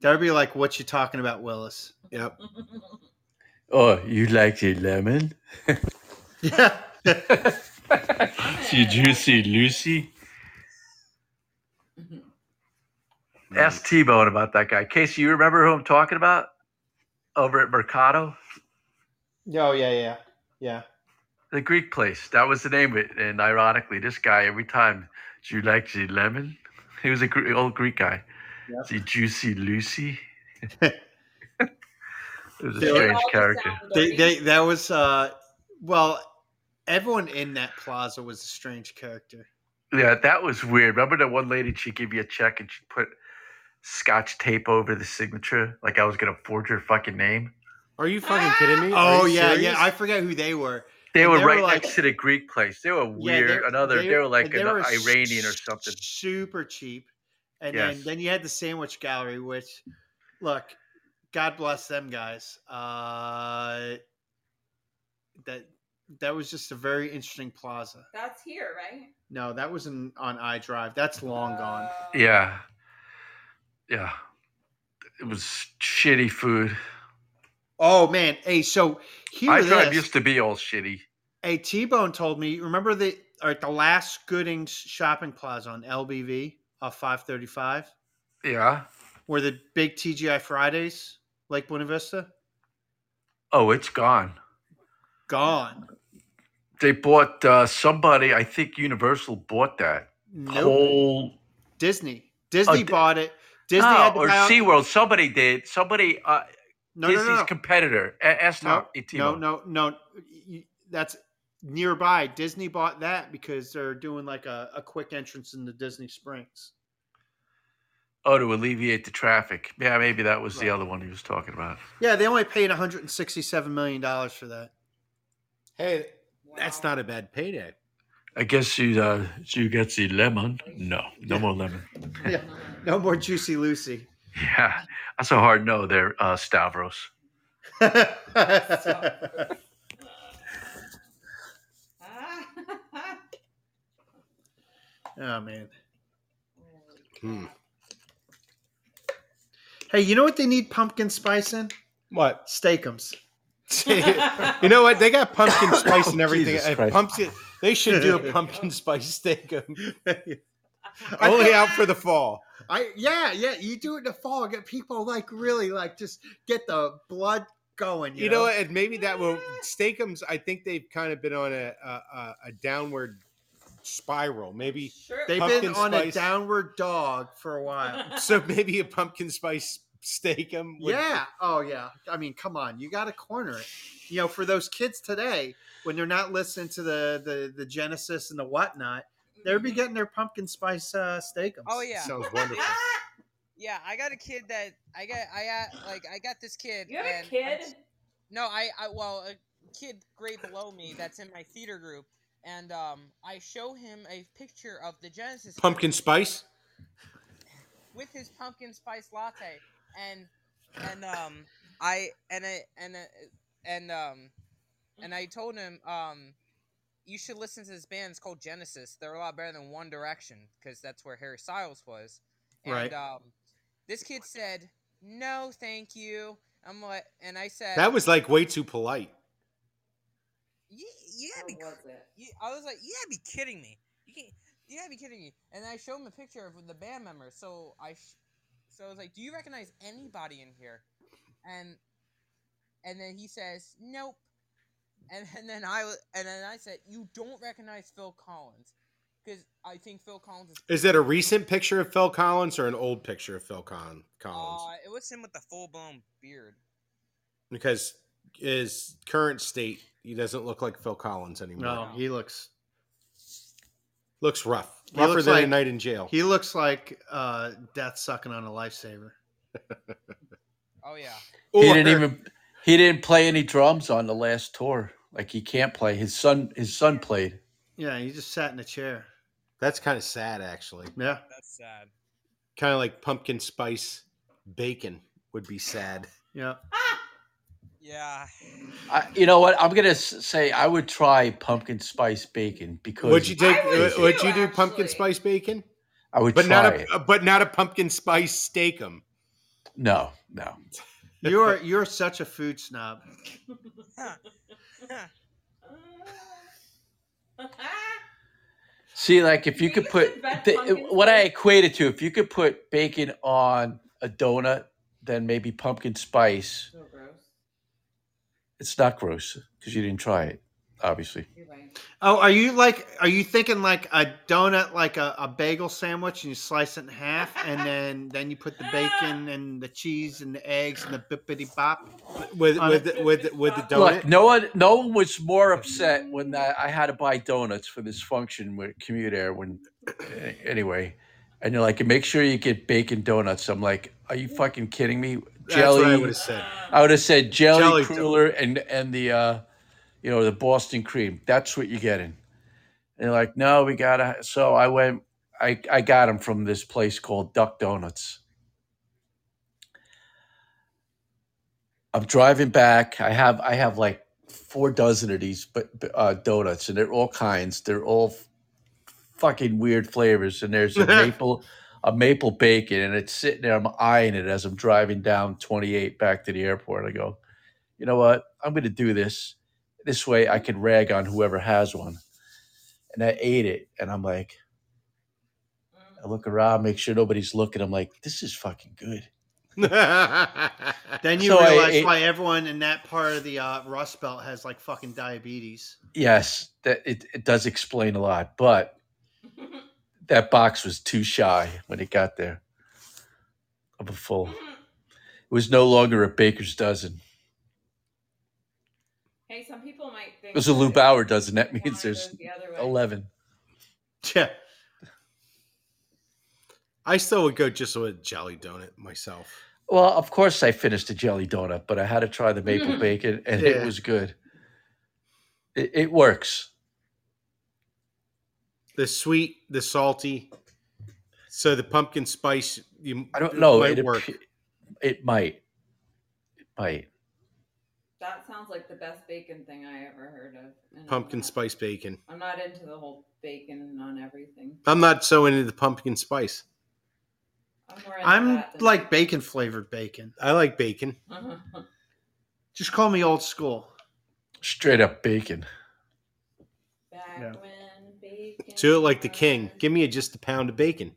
That would be like, "What you talking about, Willis?" Yep. (laughs) Oh, you like the lemon? Yeah. Did you see Lucy? (laughs) Ask T Bone about that guy. Casey, you remember who I'm talking about? Over at Mercado? oh yeah, yeah, yeah. The Greek place. That was the name of it. And ironically, this guy, every time, do you like the lemon? He was a Gre- old Greek guy. Yep. The juicy Lucy. (laughs) it was a They strange character. They, dirty. they that was uh, well, everyone in that plaza was a strange character. Yeah, that was weird. Remember that one lady? She gave you a check and she put scotch tape over the signature, like I was gonna forge her fucking name. Are you fucking kidding me? Are Oh yeah, serious? yeah. I forget who they were. They were they were right like- next to the Greek place. They were Yeah, weird. they- Another, they, were like they an were Iranian or something. Super cheap. And Yes. then then you had the sandwich gallery, which look, God bless them guys. Uh, that that was just a very interesting plaza. That's here, right? No, that was in on I Drive. That's long gone. Uh, Yeah, yeah. It was shitty food. Oh man, hey, so here I tried used to be all shitty. Hey, T Bone told me. Remember the or the last Goodings shopping plaza on LBV off five thirty five, Yeah. where the big TGI Fridays, Lake Buena Vista, Oh, it's gone. gone. They bought uh, somebody. I think Universal bought that Nope. whole. Disney. Disney Di- bought it. Disney no, had to or SeaWorld. Somebody did. Somebody. Uh, No, no, Disney's no, no. competitor. A- Ask No, no, no, no. That's nearby. Disney bought that because they're doing like a, a quick entrance into Disney Springs. Oh, to alleviate the traffic. Yeah, maybe that was the other one he was talking about. Yeah, they only paid 167 million dollars for that. Hey, that's wow. not a bad payday. I guess you uh, you get the lemon. No, no Yeah. more lemon. (laughs) Yeah, no more Juicy Lucy. Yeah, that's a hard no there, uh, Stavros. (laughs) oh man. Hmm. Hey, you know what they need pumpkin spice in? What? Steakums. (laughs) you know what? They got pumpkin spice and Oh, everything. Jesus Uh, pumpkin. They should do a (laughs) pumpkin spice steak. Only out for the fall. I yeah, yeah. You do it in the fall, get people like really like just get the blood going. You, You know, what? and maybe that will Steakums. I think they've kind of been on a a, a, a downward spiral. Maybe Sure. They've pumpkin been on a downward dog for a while. (laughs) so. Maybe a pumpkin spice steakum. would- yeah. Oh yeah. I mean, come on. You got to corner it. You know, for those kids today, when they're not listening to the the the Genesis and the whatnot, they'll be getting their pumpkin spice uh, steakums. Oh yeah, sounds (laughs) wonderful. yeah. I got a kid that I got. I got like I got this kid. You have a kid? I'm- No, I, I well a kid grade below me that's in my theater group, and um I show him a picture of the Genesis Pumpkin spice. with his pumpkin spice latte, and and um I and I and uh, and um and I told him um you should listen to this band. It's called Genesis. They're a lot better than One Direction because that's where Harry Styles was. And, Right. Um, this kid said, "No, thank you." I'm like, and I said, That was like way too polite. "You, you gotta be was it? You, I was like, you gotta be kidding me. You can't. You gotta be kidding me. And I showed him a picture of the band members. So I, so I was like, do you recognize anybody in here? And, and then he says, nope. And, and then I and then I said, you don't recognize Phil Collins, because I think Phil Collins is. Is that a recent picture of Phil Collins or an old picture of Phil Con- Collins? Uh, it was him with the full blown beard. because his current state, he doesn't look like Phil Collins anymore. No, he looks Looks rough. He Rougher looks than a like- night in jail. he looks like uh, death sucking on a lifesaver. (laughs) Oh yeah. He Or- didn't even he didn't play any drums on the last tour. Like he can't play. His son his son played. Yeah, he just sat in a chair. That's kind of sad, actually. Yeah, That's sad. Kind of like pumpkin spice bacon would be sad. yeah. Ah! Yeah. I, you know what? I'm gonna say I would try pumpkin spice bacon because Would you take? I would would too, you do pumpkin spice bacon? I would But try not it. a but not a pumpkin spice steakum. No, no. You're you're such a food snob. See, like if you could put (laughs) the, what I spice. equate it to, if you could put bacon on a donut, then maybe pumpkin spice. so gross. It's not gross because you didn't try it, obviously. Right. Oh, are you like? Are you thinking like a donut, like a, a bagel sandwich, and you slice it in half, and (laughs) then then you put the bacon and the cheese and the eggs and the bippity bop? With with the, with the, with the donut. Look, no one, no one was more upset when I, I had to buy donuts for this function with CommutAir. When anyway, and you're like, make sure you get bacon donuts. I'm like, are you fucking kidding me? That's Jelly. what I would have said. I would have said jelly, Jelly cruller and and the uh, you know the Boston cream. That's what you're getting. And they're like, no, we gotta. So I went. I I got them from this place called Duck Donuts. I'm driving back. I have I have like four dozen of these but uh, donuts, and they're all kinds. They're all fucking weird flavors. And there's a (laughs) maple a maple bacon, and it's sitting there. I'm eyeing it as I'm driving down 28 back to the airport. I go, you know what? I'm going to do this. This way, I could rag on whoever has one. And I ate it, and I'm like, I look around, make sure nobody's looking. I'm like, this is fucking good. (laughs) Then you So I realize ate- why everyone in that part of the uh, Rust Belt has like fucking diabetes. Yes, that it, it does explain a lot, but (laughs) that box was too shy when it got there of a full. (laughs) It was no longer a baker's dozen. Hey, some people might think It was a loop hour doesn't. That wine (laughs) means there's the 11. Yeah, I still would go just with a jelly donut myself. Well, of course I finished the jelly donut, but I had to try the maple bacon and it was good. It, it works. The sweet, the salty. So the pumpkin spice. You, I don't know. Might It, work. it might. It might. That sounds like the best bacon thing I ever heard of. and I'm Pumpkin not- spice bacon. I'm not into the whole bacon on everything. I'm not so into the pumpkin spice. I'm more into I'm that than- like bacon flavored bacon. I like bacon. (laughs) Just call me old school. Straight up bacon. Back Yeah. when bacon. Do it like the king. was- Give me a, just a pound of bacon.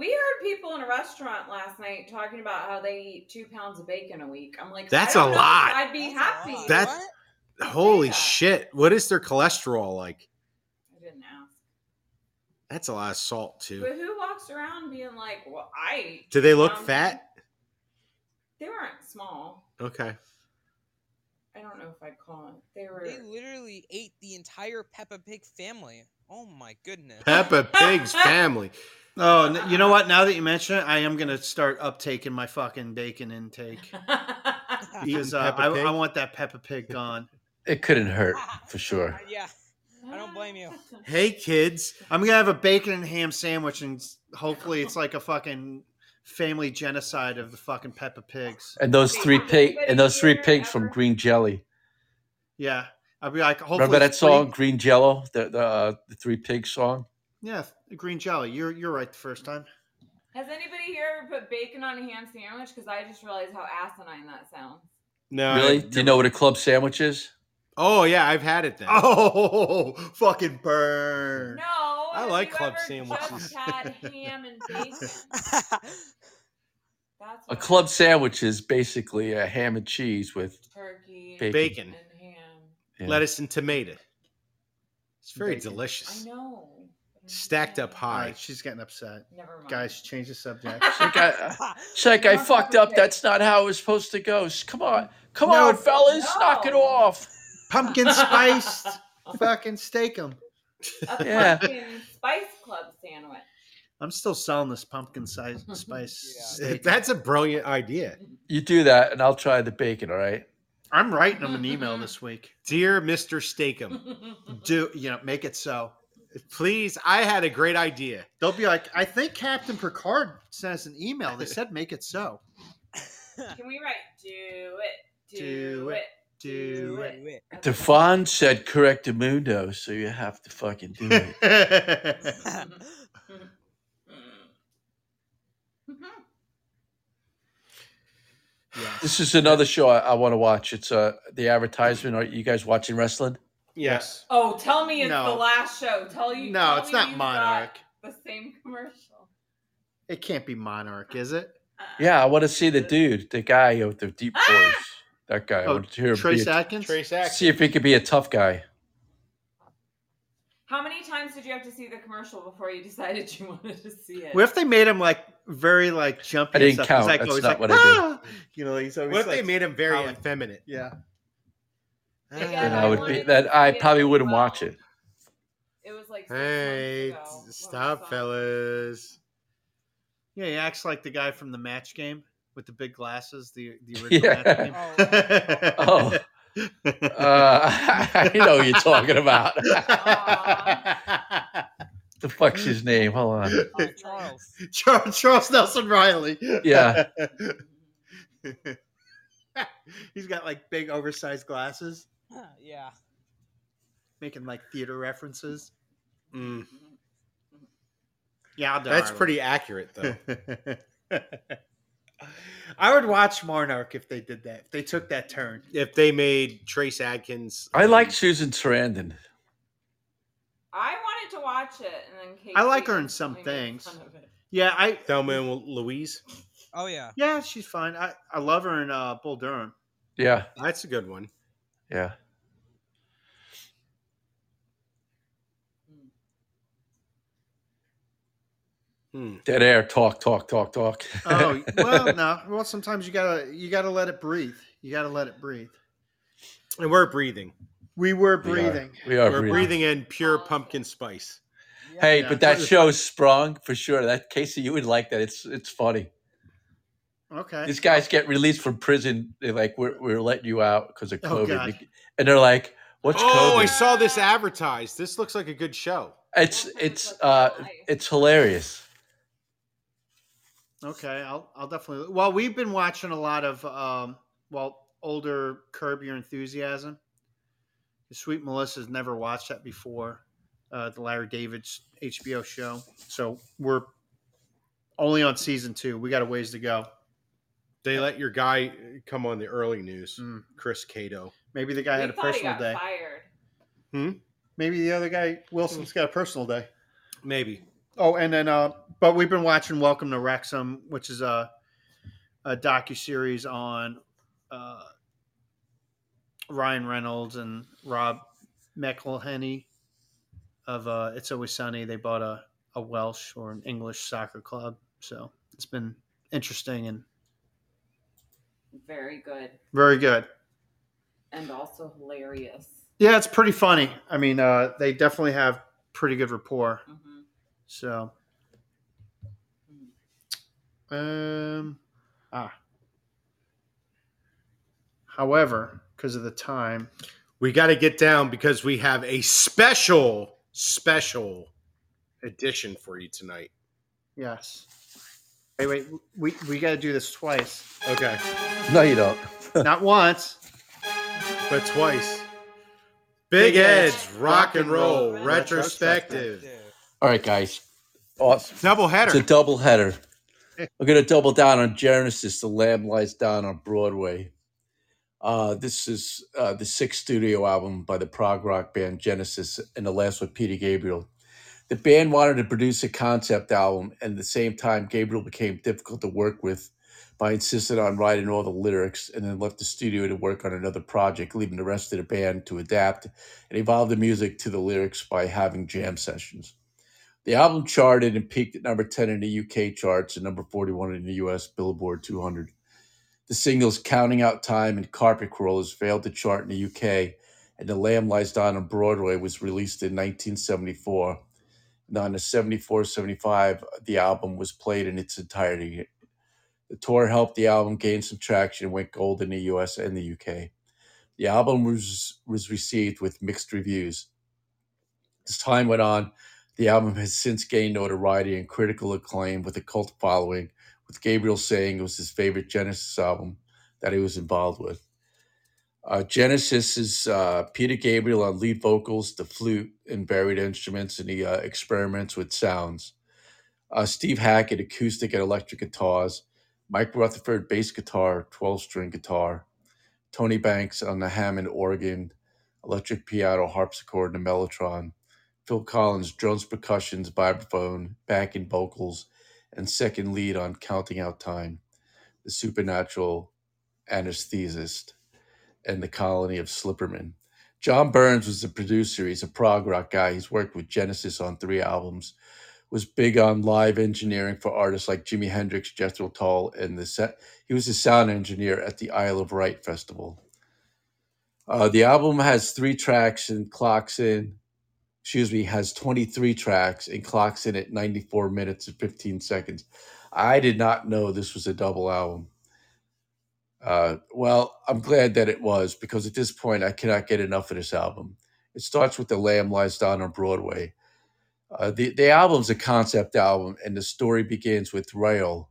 We heard people in a restaurant last night talking about how they eat two pounds of bacon a week. I'm like, That's a lot. I'd be That's happy. lot. That- What? Holy that. shit. What is their cholesterol like? I didn't ask. That's a lot of salt, too. But who walks around being like, well, I. Do they look fat? They weren't small. Okay. I don't know if I'd call it. They were. They literally ate the entire Peppa Pig family. Oh my goodness. Peppa (laughs) Pig's family. Oh, you know what? Now that you mention it, I am gonna start uptaking my fucking bacon intake (laughs) because uh, I, I want that Peppa Pig gone. It couldn't hurt (laughs) for sure. Yeah. I don't blame you. Hey, kids. I'm gonna have a bacon and ham sandwich, and hopefully it's like a fucking family genocide of the fucking Peppa Pigs. And those three pig and those three pigs from Green Jelly. Yeah, I'll be like, hopefully, Remember that it's free. song, Green Jello, the the, uh, the Three Pigs song? Yeah, green jelly. You're you're right the first time. Has anybody here ever put bacon on a ham sandwich? Because I just realized how asinine that sounds. No, really? I've Do you know what a club sandwich is? Oh yeah, I've had it then. (laughs) Oh, fucking burn! No, I like club sandwiches. Just had ham and bacon. (laughs) That's A what club I- sandwich is basically a ham and cheese with turkey, Bacon. Bacon, and ham. yeah. lettuce, and tomato. It's very Bacon. delicious. I know. but I'm just Stacked up. All high. right, she's getting upset. Never mind. Guys, change the subject. It's uh, (laughs) like I, it's like I Not fucked up. complicated. That's not how it was supposed to go. S- Come on, come No, on, fellas, knock it no. off. (laughs) Pumpkin spiced (laughs) fucking steak 'em. A Yeah. pumpkin spice club sandwich. I'm still selling this pumpkin size (laughs) spice Yeah. steak. That's a brilliant idea. You do that, and I'll try the bacon. All right. I'm writing them an email this (laughs) week. Dear Mr. Steakum, (laughs) Do you know? Make it so. please, I had a great idea. They'll be like, I think Captain Picard sent us an email. They said make it so. Can we write do it? Do, Do it. it, Do it. Do it. That's Defon said correctamundo, so you have to fucking do it. Yeah. this is another show I, I want to watch. It's uh the advertisement. Are you guys watching wrestling? Yes. Oh, tell me it's No. the last show. Tell you. No, tell it's me not you've Monarch. got The same commercial. It can't be Monarch, is it? Yeah, I want to see the dude, the guy with the deep Ah! voice. That guy. I Oh, want to hear him be Trace a- Adkins? Trace see if he could be a tough guy. How many times did you have to see the commercial before you decided you (laughs) wanted to see it? What if they made him like very like jumpy? I and didn't stuff? count. He's like That's always not like, what I did. "Ah!" You know, he's always What if like, they made him very Colin. effeminate? yeah. Again, Then I I would be that I probably wouldn't well. watch it. It was like Hey, ago stop, fellas. Yeah, he acts like the guy from the match game with the big glasses, the the (laughs) original Yeah. match game. Oh. (laughs) Uh, (laughs) I know what you're talking about. (laughs) the fuck's his name? Hold on. Oh, Charles. Charles, Charles Nelson Reilly. Yeah. (laughs) He's got like big oversized glasses, yeah. making like theater references. Mm, Yeah, I'll do that's Reilly. pretty accurate, though. I would watch Monarch if they did that. If they took that turn. if they made Trace Adkins, I like Susan Sarandon. I wanted to watch it, and then Kate I like her in some things. fun of it. Yeah, I Thelma and Louise. Oh yeah. yeah, she's fine. I, I love her in uh, Bull Durham. Yeah, That's a good one. yeah. Hmm. Dead air. Talk, talk, talk, talk. (laughs) Oh well, (laughs) no. Well, sometimes you gotta you gotta let it breathe. You gotta let it breathe. And we're breathing. We were We are. breathing. We are we're breathing. breathing in pure pumpkin spice. Hey, Yeah. but that show sprung for sure. That Casey, you would like that. It's it's funny. Okay. These guys get released from prison. They're like, we're we're letting you out because of Oh, COVID, God. and they're like, what's COVID? oh, I saw this advertised. This looks like a good show. It's it's uh it's hilarious. Okay, I'll I'll definitely. Well, we've been watching a lot of um, well, older Curb Your Enthusiasm. Sweet Melissa's never watched that before. Uh, the Larry David's HBO show. So we're only on season two. We got a ways to go. They let your guy come on the early news, Mm. Chris Cato. Maybe the guy We had a personal got day. Fired. Maybe the other guy Wilson's got a personal day. Maybe. Oh, and then uh, but we've been watching Welcome to Wrexham, which is a a docu series on uh, Ryan Reynolds and Rob McElhenney of uh, It's Always Sunny. They bought a, a Welsh or an English soccer club, so it's been interesting and Very good very good. and also hilarious. Yeah, it's pretty funny. I mean, uh, they definitely have pretty good rapport. hmm So, um, ah. However, because of the time, We got to get down because we have a special, special edition for you tonight. yes. Wait, wait, we we got to do this twice, Okay. No, you don't. (laughs) not once. But twice. Big Ed's Rock and Roll Retrospective. All right, guys. Awesome. Double header. It's a double header. We're going to double down on Genesis, The Lamb Lies Down on Broadway. Uh, this is uh, the sixth studio album by the prog rock band Genesis, and the last with Peter Gabriel. The band wanted to produce a concept album, and at the same time, Gabriel became difficult to work with by insisting on writing all the lyrics and then left the studio to work on another project, leaving the rest of the band to adapt and evolve the music to the lyrics by having jam sessions. The album charted and peaked at number 10 in the UK charts and number 41 in the US Billboard 200. The singles Counting Out Time and Carpet Crawlers failed to chart in the UK, and The Lamb Lies Down on Broadway was released in 1974. And on the 74 75, the album was played in its entirety. The tour helped the album gain some traction and went gold in the US and the UK. The album was, was received with mixed reviews. As time went on, the album has since gained notoriety and critical acclaim with a cult following, with Gabriel saying it was his favorite Genesis album that he was involved with. Uh, Genesis is uh, Peter Gabriel on lead vocals, the flute, and varied instruments, and he uh, experiments with sounds. Uh, Steve Hackett, acoustic and electric guitars. Mike Rutherford, bass guitar, 12 string guitar. Tony Banks on the Hammond organ, electric piano, harpsichord, and the mellotron. Phil Collins, drums, percussions, vibraphone, backing vocals, and second lead on Counting Out Time, the supernatural anesthetist, and the colony of Slippermen. John Burns was the producer. He's a prog rock guy. He's worked with Genesis on three albums. Was big on live engineering for artists like Jimi Hendrix, Jethro Tull, and the set. He was a sound engineer at the Isle of Wight festival. Uh, the album has three tracks and clocks in excuse me, has 23 tracks and clocks in at 94 minutes and 15 seconds. I did not know this was a double album. Uh, well, I'm glad that it was because at this point I cannot get enough of this album. It starts with The Lamb Lies Down on Broadway. Uh, the, the album's a concept album, and the story begins with Rael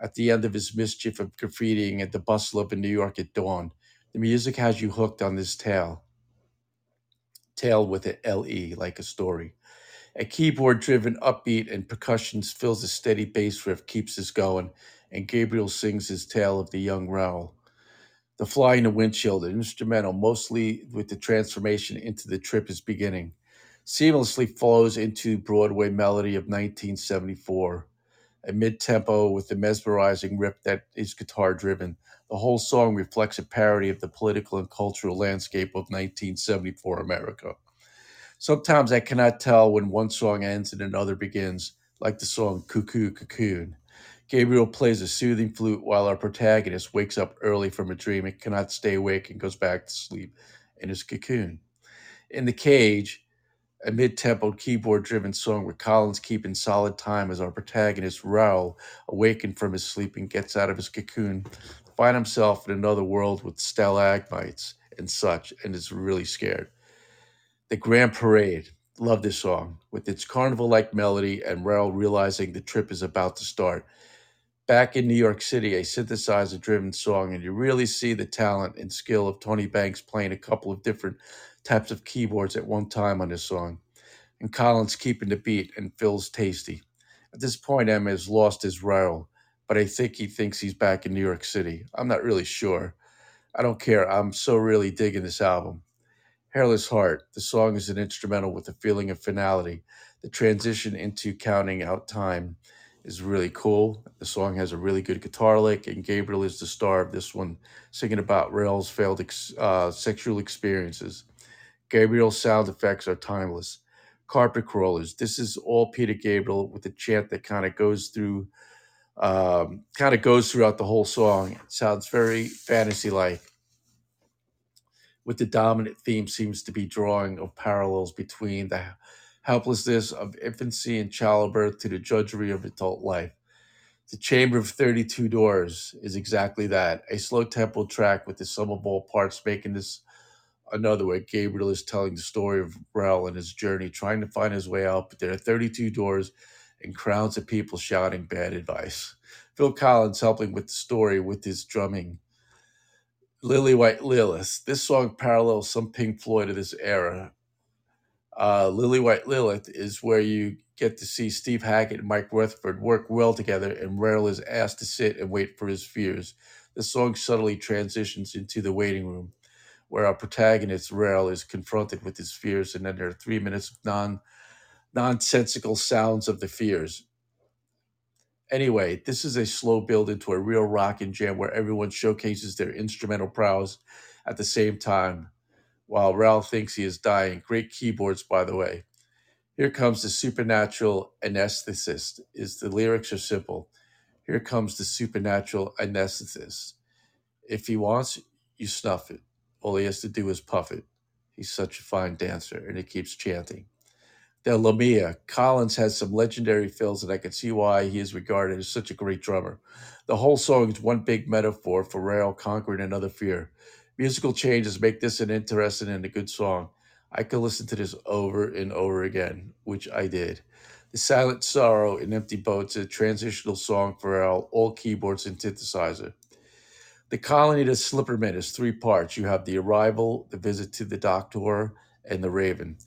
at the end of his mischief of graffitiing at the bustle of New York at dawn. The music has you hooked on this tale tale with an LE, like a story. A keyboard driven upbeat and percussions fills a steady bass riff, keeps us going, and Gabriel sings his tale of the young Raoul. The fly in the windshield, an instrumental mostly with the transformation into the trip is beginning, seamlessly flows into Broadway melody of 1974. A mid tempo with the mesmerizing riff that is guitar driven. The whole song reflects a parody of the political and cultural landscape of 1974 America. Sometimes I cannot tell when one song ends and another begins, like the song Cuckoo Cocoon. Gabriel plays a soothing flute while our protagonist wakes up early from a dream and cannot stay awake and goes back to sleep in his cocoon. In the cage, a mid-tempo keyboard-driven song where Collins keeping solid time as our protagonist Raoul, awakened from his sleep and gets out of his cocoon, find himself in another world with stalagmites and such, and is really scared. The Grand Parade, love this song, with its carnival-like melody and Raoul realizing the trip is about to start. Back in New York City, a synthesizer-driven song, and you really see the talent and skill of Tony Banks playing a couple of different types of keyboards at one time on this song, and Collins keeping the beat and Phil's tasty. At this point, Emma has lost his Raoul, but I think he thinks he's back in New York City. I'm not really sure. I don't care. I'm so really digging this album. Hairless Heart. The song is an instrumental with a feeling of finality. The transition into counting out time is really cool. The song has a really good guitar lick, and Gabriel is the star of this one, singing about Rael's failed ex- uh, sexual experiences. Gabriel's sound effects are timeless. Carpet crawlers. This is all Peter Gabriel with a chant that kind of goes through, um, kind of goes throughout the whole song. It sounds very fantasy-like. With the dominant theme seems to be drawing of parallels between the helplessness of infancy and childbirth to the drudgery of adult life. The Chamber of 32 Doors is exactly that a slow tempo track with the sum of all parts making this another way. Gabriel is telling the story of Rael and his journey, trying to find his way out, but there are 32 doors and crowds of people shouting bad advice. Phil Collins helping with the story with his drumming. Lily White Lilith. This song parallels some Pink Floyd of this era. Uh, Lily White Lilith is where you get to see Steve Hackett and Mike Rutherford work well together, and Rael is asked to sit and wait for his fears. The song subtly transitions into the waiting room, where our protagonist Rael is confronted with his fears, and then there are three minutes of non nonsensical sounds of the fears. Anyway, this is a slow build into a real rock and jam where everyone showcases their instrumental prowess at the same time while Ralph thinks he is dying. Great keyboards, by the way. Here comes the supernatural anesthetist. Is the lyrics are simple. Here comes the supernatural anesthetist. If he wants, you snuff it. All he has to do is puff it. He's such a fine dancer, and he keeps chanting. The Lamia. Collins has some legendary fills, and I can see why he is regarded as such a great drummer. The whole song is one big metaphor for Rael conquering another fear. Musical changes make this an interesting and a good song. I could listen to this over and over again, which I did. The Silent Sorrow in Empty Boats, a transitional song for Rael, all keyboards and synthesizer. The Colony to Slippermen is three parts. You have the arrival, the visit to the Doctor, and the Raven.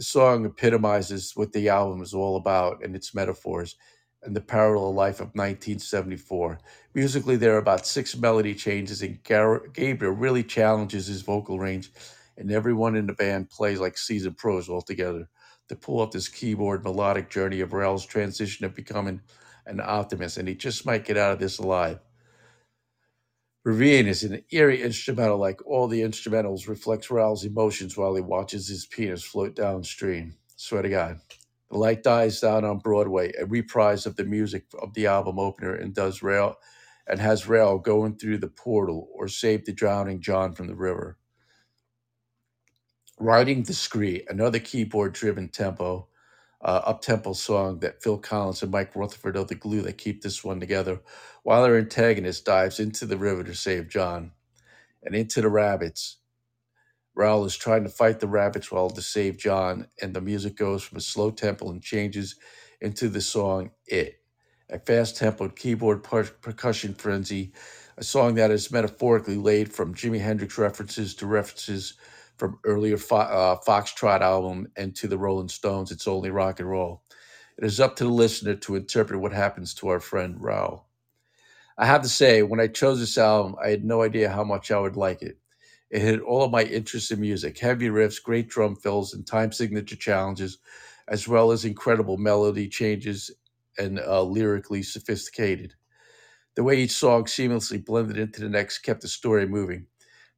The song epitomizes what the album is all about and its metaphors and the parallel life of 1974. Musically, there are about six melody changes, and Gabriel really challenges his vocal range, and everyone in the band plays like seasoned pros altogether to pull off this keyboard melodic journey of Rael's transition of becoming an optimist, and he just might get out of this alive. Ravine is an eerie instrumental, like all the instrumentals, reflects Raoul's emotions while he watches his penis float downstream. Swear to God. The light dies down on Broadway, a reprise of the music of the album opener, and does Rael and has Rael going through the portal or save the drowning John from the river. Riding the Scree, another keyboard driven tempo, uh, up tempo song that Phil Collins and Mike Rutherford are the glue that keep this one together, while our antagonist dives into the river to save John and into the rabbits. Raoul is trying to fight the rabbits while to save John, and the music goes from a slow tempo and changes into the song It, a fast tempoed keyboard per- percussion frenzy, a song that is metaphorically laid from Jimi Hendrix references to references from earlier fo- uh, Foxtrot album and to the Rolling Stones, It's Only Rock and Roll. It is up to the listener to interpret what happens to our friend Raoul. I have to say, when I chose this album, I had no idea how much I would like it. It hit all of my interests in music heavy riffs, great drum fills, and time signature challenges, as well as incredible melody changes and uh, lyrically sophisticated. The way each song seamlessly blended into the next kept the story moving.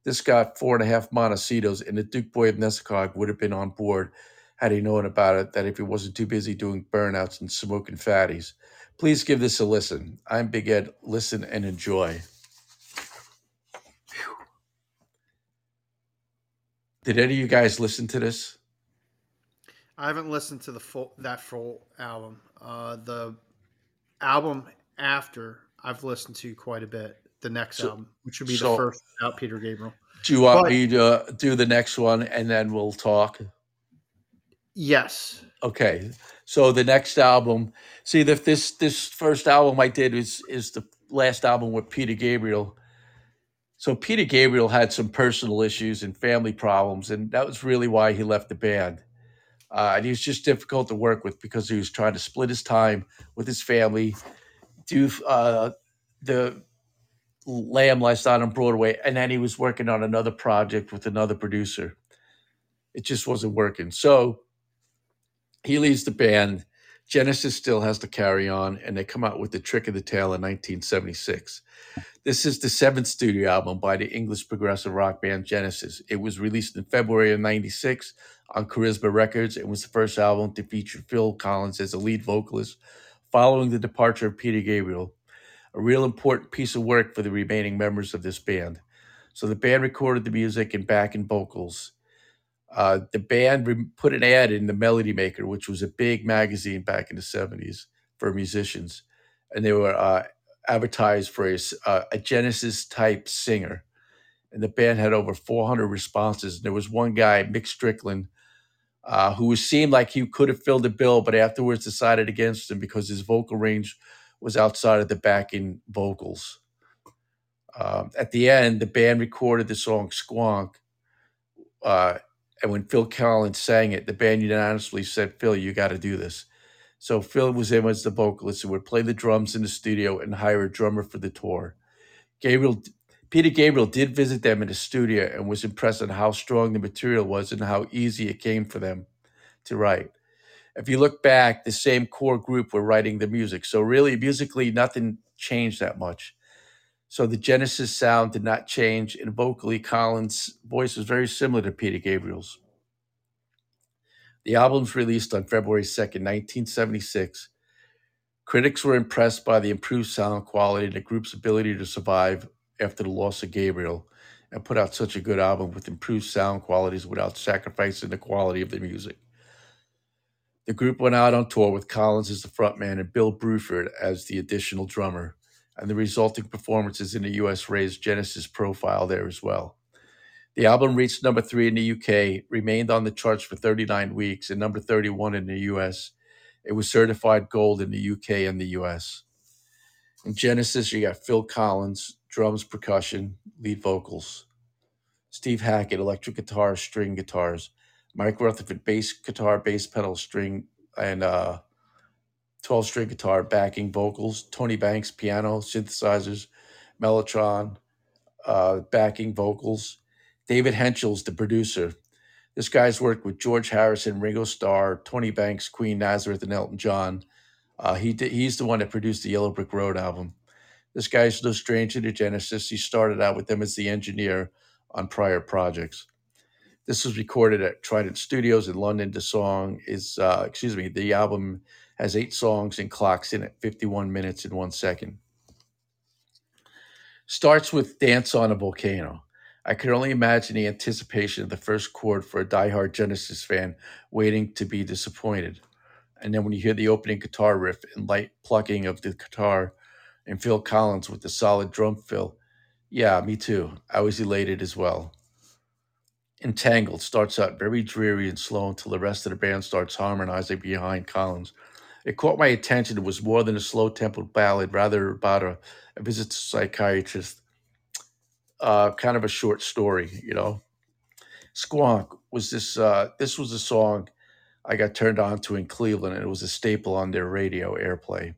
This got four and a half Montecitos, and the Duke Boy of Nesicog would have been on board had he known about it, that if he wasn't too busy doing burnouts and smoking fatties. Please give this a listen. I'm Big Ed. Listen and enjoy. Did any of you guys listen to this? I haven't listened to the full that full album. Uh, the album after I've listened to quite a bit. The next So- album, which would be so- the first out Peter Gabriel. Do you want But- me to uh, do the next one and then we'll talk? Yes. Okay. So the next album, see the, this this first album I did is is the last album with Peter Gabriel. So Peter Gabriel had some personal issues and family problems, and that was really why he left the band. Uh, and he was just difficult to work with because he was trying to split his time with his family, do uh, the Lamb Lies Down on Broadway, and then he was working on another project with another producer. It just wasn't working. So he leaves the band. Genesis still has to carry on, and they come out with the Trick of the Tail in 1976. This is the seventh studio album by the English progressive rock band Genesis. It was released in February of 96 on Charisma Records. It was the first album to feature Phil Collins as a lead vocalist following the departure of Peter Gabriel, a real important piece of work for the remaining members of this band. So the band recorded the music and backing vocals. Uh, the band re- put an ad in the Melody Maker, which was a big magazine back in the 70s for musicians. And they were uh, advertised for a, uh, a Genesis type singer. And the band had over 400 responses. And there was one guy, Mick Strickland, uh, who seemed like he could have filled the bill, but afterwards decided against him because his vocal range was outside of the backing vocals. Um, at the end, the band recorded the song Squonk. Uh, and when Phil Collins sang it, the band unanimously said, Phil, you got to do this. So Phil was in as the vocalist and would play the drums in the studio and hire a drummer for the tour. Gabriel, Peter Gabriel did visit them in the studio and was impressed on how strong the material was and how easy it came for them to write. If you look back, the same core group were writing the music. So really, musically, nothing changed that much. So the Genesis sound did not change, and vocally, Collins' voice was very similar to Peter Gabriel's. The album's released on February 2nd, 1976. Critics were impressed by the improved sound quality and the group's ability to survive after the loss of Gabriel and put out such a good album with improved sound qualities without sacrificing the quality of the music. The group went out on tour with Collins as the frontman and Bill Bruford as the additional drummer, and the resulting performances in the US raised Genesis' profile there as well. The album reached number three in the UK, remained on the charts for 39 weeks, and number 31 in the US. It was certified gold in the UK and the US. In Genesis, you got Phil Collins, drums, percussion, lead vocals. Steve Hackett, electric guitar, string guitars. Mike Rutherford, bass guitar, bass pedal, string, and uh, 12 string guitar, backing vocals. Tony Banks, piano, synthesizers, Mellotron, uh, backing vocals. David Hentschel's the producer. This guy's worked with George Harrison, Ringo Starr, Tony Banks, Queen Nazareth, and Elton John. Uh, he did, he's the one that produced the Yellow Brick Road album. This guy's no stranger to Genesis. He started out with them as the engineer on prior projects. This was recorded at Trident Studios in London. The song is, uh, excuse me, the album has eight songs and clocks in at 51 minutes and one second. Starts with Dance on a Volcano. I could only imagine the anticipation of the first chord for a diehard Genesis fan waiting to be disappointed. And then when you hear the opening guitar riff and light plucking of the guitar and Phil Collins with the solid drum fill, yeah, me too. I was elated as well. Entangled starts out very dreary and slow until the rest of the band starts harmonizing behind Collins. It caught my attention. It was more than a slow tempoed ballad, rather about a, a visit to psychiatrist uh, kind of a short story, you know. Squonk was this. Uh, this was a song I got turned on to in Cleveland, and it was a staple on their radio airplay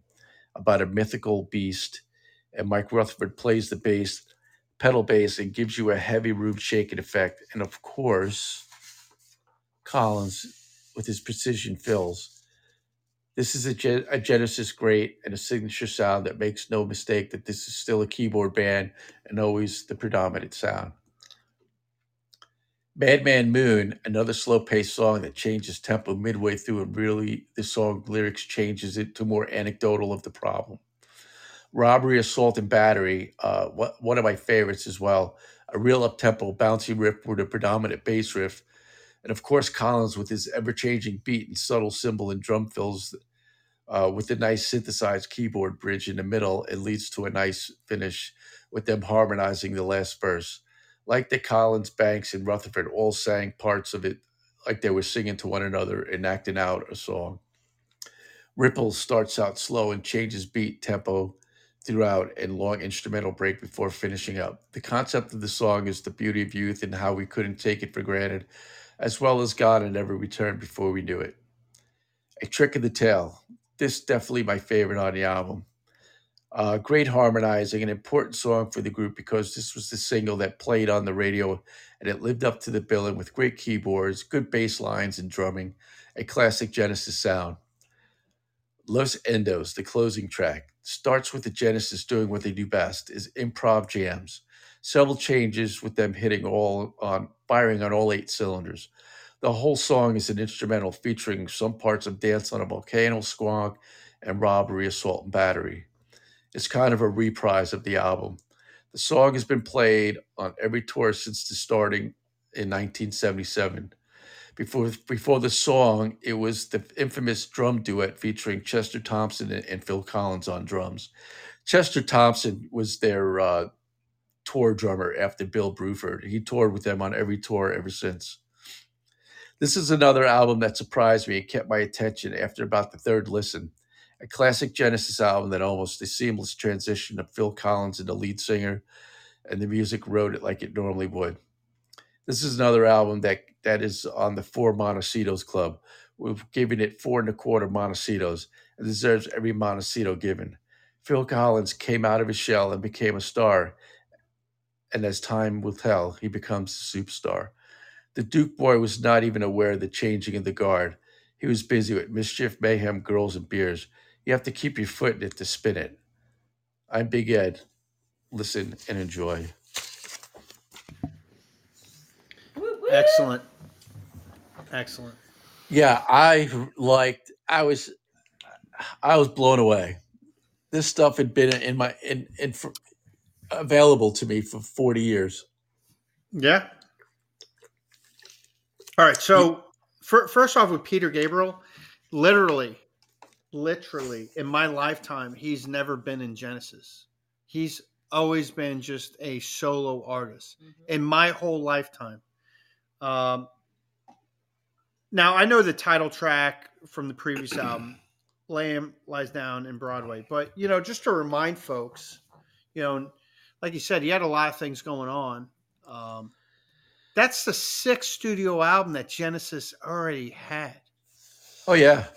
about a mythical beast. And Mike Rutherford plays the bass, pedal bass, and gives you a heavy room shaking effect. And of course, Collins with his precision fills. This is a, a Genesis great and a signature sound that makes no mistake that this is still a keyboard band and always the predominant sound. Madman Moon, another slow paced song that changes tempo midway through and really the song lyrics changes it to more anecdotal of the problem. Robbery, Assault, and Battery, uh, wha- one of my favorites as well. A real up tempo, bouncy riff with a predominant bass riff. And of course, Collins with his ever changing beat and subtle cymbal and drum fills uh, with a nice synthesized keyboard bridge in the middle. It leads to a nice finish with them harmonizing the last verse. Like the Collins, Banks, and Rutherford all sang parts of it like they were singing to one another and acting out a song. Ripple starts out slow and changes beat tempo throughout and long instrumental break before finishing up. The concept of the song is the beauty of youth and how we couldn't take it for granted, as well as God and never return before we knew it. A trick of the tail. This definitely my favorite on the album. Uh, great harmonizing, an important song for the group because this was the single that played on the radio and it lived up to the billing with great keyboards, good bass lines, and drumming, a classic Genesis sound. Los Endos, the closing track, starts with the Genesis doing what they do best is improv jams. Several changes with them hitting all on firing on all eight cylinders. The whole song is an instrumental featuring some parts of Dance on a Volcano, Squonk, and Robbery, Assault, and Battery. It's kind of a reprise of the album. The song has been played on every tour since the starting in 1977. Before before the song, it was the infamous drum duet featuring Chester Thompson and, and Phil Collins on drums. Chester Thompson was their uh, tour drummer after Bill Bruford. He toured with them on every tour ever since. This is another album that surprised me and kept my attention after about the third listen. A classic Genesis album that almost a seamless transition of Phil Collins into lead singer. and the music wrote it like it normally would. This is another album that that is on the four Montecitos club. We've given it four and a quarter Montecitos. and deserves every Montecito given. Phil Collins came out of his shell and became a star, and as time will tell, he becomes a superstar. The Duke boy was not even aware of the changing of the guard. He was busy with mischief, mayhem, girls, and beers. You have to keep your foot in it to spin it. I'm Big Ed. Listen and enjoy. Excellent. Excellent. Yeah, I liked. I was, I was blown away. This stuff had been in my in in for, available to me for forty years. Yeah. All right. So, fir- first off, with Peter Gabriel, literally, literally, in my lifetime, he's never been in Genesis. He's always been just a solo artist Mhm. in my whole lifetime. Um, now, I know the title track from the previous (clears throat) album, Lamb Lies Down in Broadway, but, you know, just to remind folks, you know, like you said, he had a lot of things going on. Um, that's the sixth studio album that Genesis already had. Oh yeah,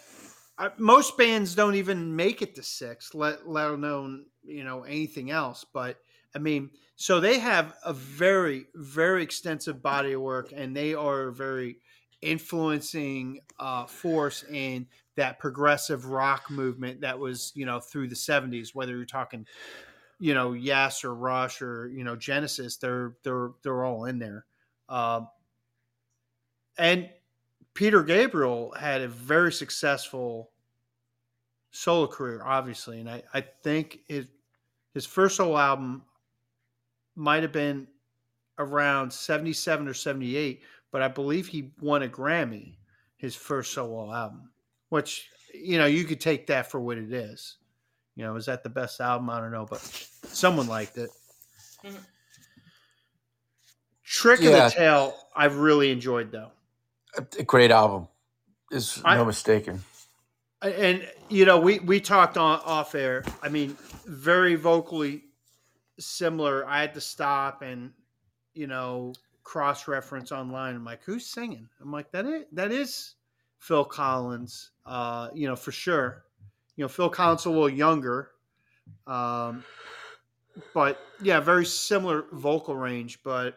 I, most bands don't even make it to six, let let alone you know anything else. But I mean, so they have a very very extensive body of work, and they are very influencing uh, force in that progressive rock movement that was you know through the seventies. Whether you're talking, you know, Yes or Rush or you know Genesis, they're they're they're all in there. Um, and Peter Gabriel had a very successful solo career, obviously, and I, I think his his first solo album might have been around seventy seven or seventy eight, but I believe he won a Grammy his first solo album, which you know you could take that for what it is. You know, is that the best album? I don't know, but someone liked it. Mhm. Trick Yeah. of the Tail, I've really enjoyed though. a, a great album. Is no mistaken. and you know we we talked on off air i mean very vocally similar i had to stop and you know cross reference online i'm like who's singing i'm like that is that is phil collins uh you know for sure you know phil collins a little younger um but yeah very similar vocal range but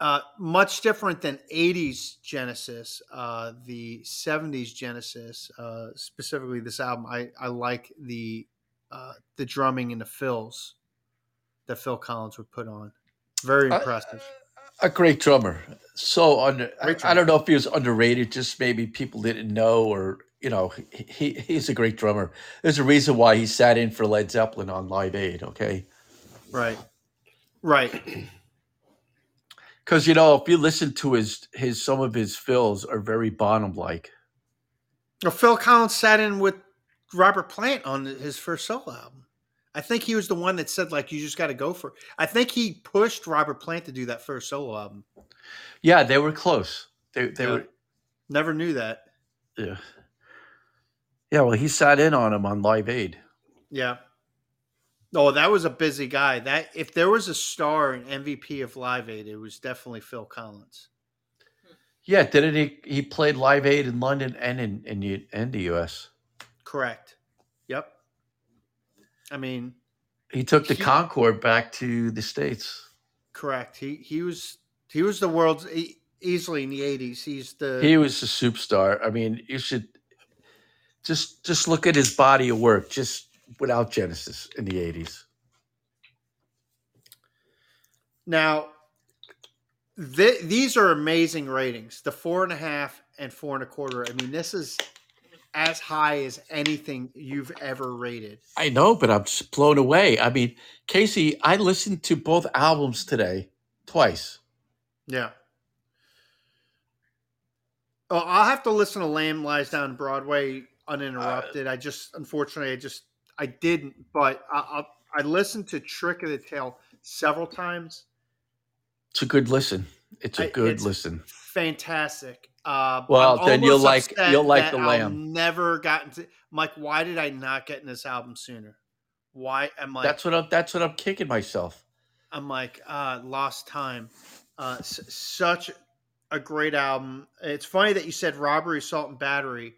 uh, much different than 80s Genesis, uh, the 70s Genesis, uh, specifically this album. I, I like the uh, the drumming and the fills that Phil Collins would put on. Very Uh, impressive. A great drummer. So under, I, I don't know if he was underrated. Just maybe people didn't know, or you know, he, he he's a great drummer. There's a reason why he sat in for Led Zeppelin on Live Aid. Okay, right. Right. (clears throat) because you know if you listen to his his some of his fills are very Bonham like. Well, Phil Collins sat in with Robert Plant on his first solo album. I think he was the one that said like you just got to go for. It. I think he pushed Robert Plant to do that first solo album. Yeah, they were close. They they Yeah. were Never knew that. yeah. Yeah, well, he sat in on him on Live Aid. Yeah. Oh, that was a busy guy. That if there was a star and MVP of Live Aid, it was definitely Phil Collins. Yeah, didn't he? He played Live Aid in London and in in, in the U.S. Correct. I mean, He took the He- Concorde back to the states. correct. He he was he was the world's e- easily in the eighties. He's the He was a superstar. I mean, you should just just look at his body of work, just without Genesis in the eighties. now. Th- these are amazing ratings. The four and a half and four and a quarter. I mean, this is as high as anything you've ever rated. I know, but I'm just blown away. I mean, Casey, I listened to both albums today twice. Yeah. Oh, I'll have to listen to Lamb Lies Down Broadway uninterrupted. Uh, I just, unfortunately, I just, I didn't, but I, I, I listened to Trick of the Tail several times. It's a good listen. It's a good it's- listen. Fantastic. Uh, Well, I'm then you'll like- you'll like that The I'll Lamb. Never gotten to. I'm like, why did I not get in this album sooner? why I'm like That's what I'm. That's what I'm kicking myself. I'm like uh, lost time. Uh, s- such a great album. It's funny that you said "Robbery, Assault, and Battery"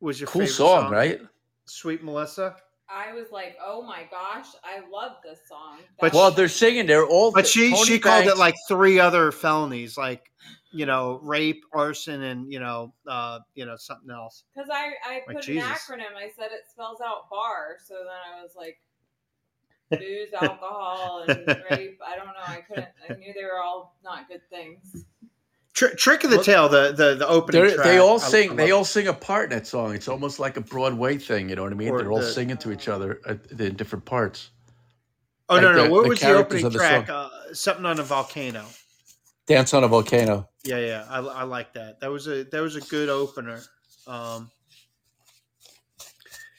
was your Cool favorite song, right? Sweet Melissa. I was like, oh my gosh, I love this song. But Well, they're singing. They're all. But she Tony she called it like three other felonies, like you know, rape, arson, and you know, uh, you know, something else. because I I Like, put Jesus. an acronym. I said it spells out bar, so then I was like, (laughs) booze, alcohol, and rape. I don't know. I couldn't. I knew they were all not good things. Tr- Trick of the Well, Tail, the the the opening. They're, track, they all sing. I they love- all sing a part in that song. It's almost like a Broadway thing. You know what I mean? Or They're all the- singing to each other uh, in different parts. Oh like no no! the- what the was the opening of the track? Uh, something on a volcano. Dance on a volcano. Yeah, yeah, I, I like that. That was a that was a good opener. Um,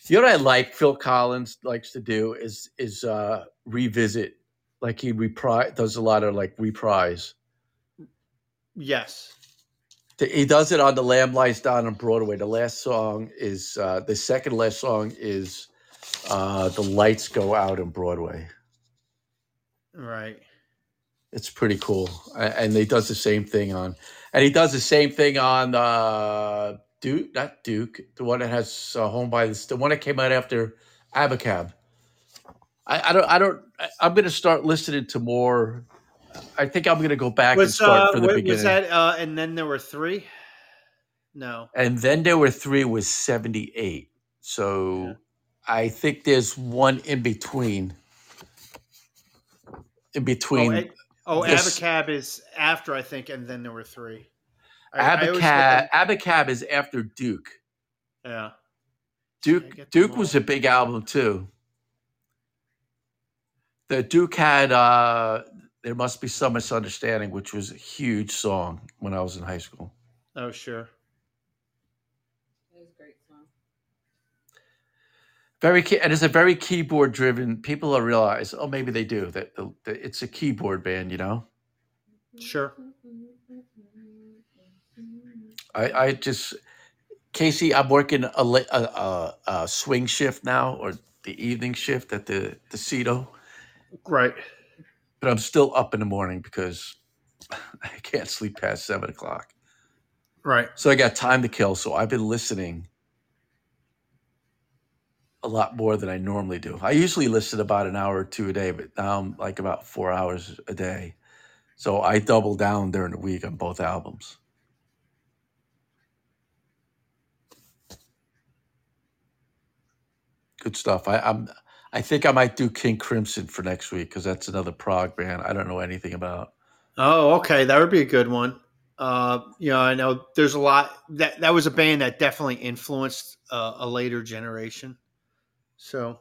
You know what I like? Phil Collins likes to do is is uh revisit. Like he reprise does a lot of like reprise. yes, He does it on the Lamb Lies Down on Broadway. The last song is uh the second last song is uh the lights go out on Broadway. right. It's pretty cool, A- and he does the same thing on, and he does the same thing on uh, Duke, not Duke, the one that has uh, Home by the, the one that came out after Abacab. I, I don't, I don't, I, I'm going to start listening to more. I think I'm going to go back and Was start uh, from the wa- beginning. was that? Uh, and then there were three. No. and then there were three was 78. So Yeah. I think there's one in between. In between Oh, A- oh this- Abacab is after I think, and then there were three. I- I Abacab, them- Abacab is after Duke. Yeah. Duke Duke was a big album too. The Duke had uh there must be some misunderstanding, which was a huge song when I was in high school. Oh sure. It was a great song. Very key, and it's a very keyboard driven. People don't realize, oh, maybe they do that. Uh, the, the, it's a keyboard band, you know. Sure. I, I just Casey, I'm working a, la- a, a, a swing shift now, or the evening shift at the the Cito, Right. but I'm still up in the morning because (laughs) I can't sleep past seven o'clock. Right. So I got time to kill. So I've been listening a lot more than I normally do. I usually listen about an hour or two a day, but now I'm like about four hours a day. So I double down during the week on both albums. Good stuff. I, I'm. I think I might do King Crimson for next week because that's another prog band I don't know anything about. Oh, okay. That would be a good one. Uh, you know, I know there's a lot that that was a band that definitely influenced uh, a later generation. So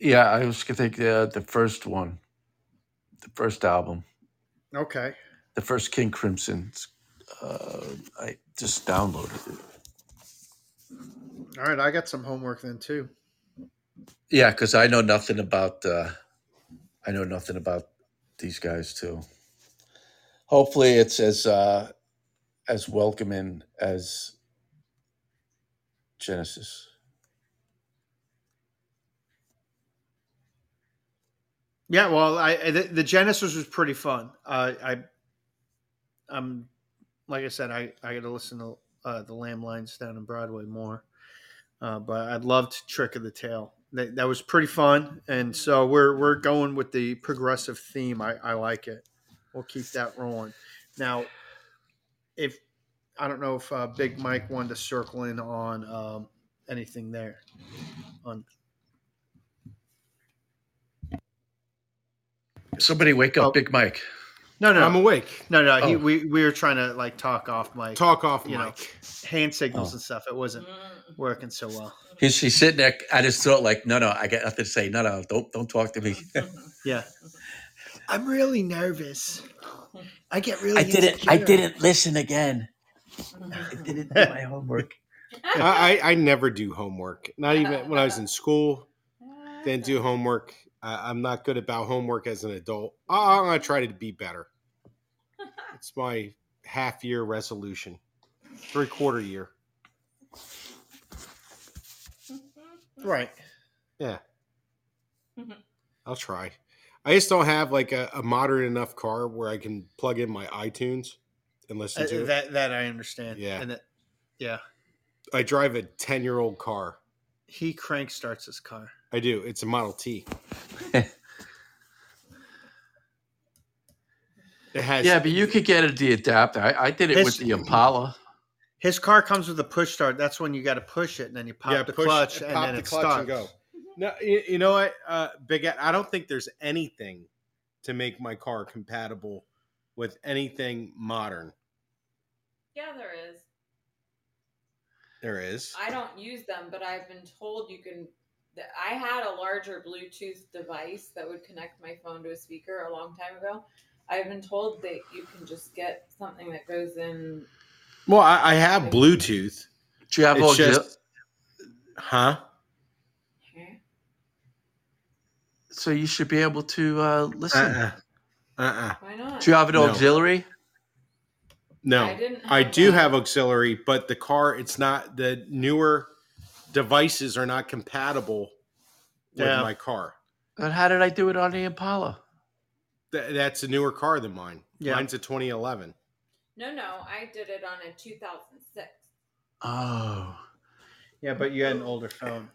Yeah, I was gonna think uh, the first one, the first album. okay. the first King Crimson. Uh, I just downloaded it. All right, I got some homework then too. Yeah, because I know nothing about. Uh, I know nothing about these guys too. Hopefully, it's as uh, as welcoming as Genesis. Yeah, well, I the, the Genesis was pretty fun. Uh, I, I'm, like I said, I I got to listen to uh, the Lamb Lies down in Broadway more. Uh, but I loved Trick of the Tail. That, that was pretty fun, and so we're we're going with the progressive theme. I, I like it. We'll keep that rolling. Now, if I don't know if uh, Big Mike wanted to circle in on um, anything there on Somebody wake up, Oh. Big Mike. no no I'm awake. no no he, Oh. we we were trying to like talk off mic Talk off You know. hand signals Oh. and stuff. It wasn't working so well. He's, he's sitting there at his throat, like, no, no, I got nothing to say. No, no, don't don't talk to me. (laughs) Yeah. I'm really nervous. I get really. I didn't. Insecure. I didn't listen again. I didn't do my homework. (laughs) I, I I never do homework. Not even when I was in school. Didn't do homework. I, I'm not good about homework as an adult. I, I'm gonna try to be better. (laughs) It's my half year resolution, three quarter year. (laughs) Right. Yeah. I'll try. I just don't have like a, a modern enough car where I can plug in my iTunes and listen Uh, to it. that that I understand. Yeah. and that, yeah, I drive a 10 year old car. he crank starts his car. I do. It's a Model T. (laughs) It has Yeah, but you could get it the adapter. I, I did it with the Impala. His car comes with a push start. That's when you got to push it, and then you pop the push- clutch, and pop then the it clutch starts. and go. No, you, you know what, uh, Big I don't think there's anything to make my car compatible with anything modern. Yeah, there is. There is. I don't use them, but I've been told you can. That I had a larger Bluetooth device that would connect my phone to a speaker a long time ago. I've been told that you can just get something that goes in. Well, I, I have Bluetooth. Do you have It's all just, huh? Okay. so you should be able to uh, listen. Uh-uh. Uh-uh. Why not? Do you have an No. auxiliary? No, I didn't. I do have auxiliary, but the car, it's not the newer devices are not compatible with Yeah. my car. And how did I do it on the Impala? Th- that's a newer car than mine. Yeah. Mine's a 2011. No, no, I did it on a 2006. Oh, Yeah, but you had an older phone.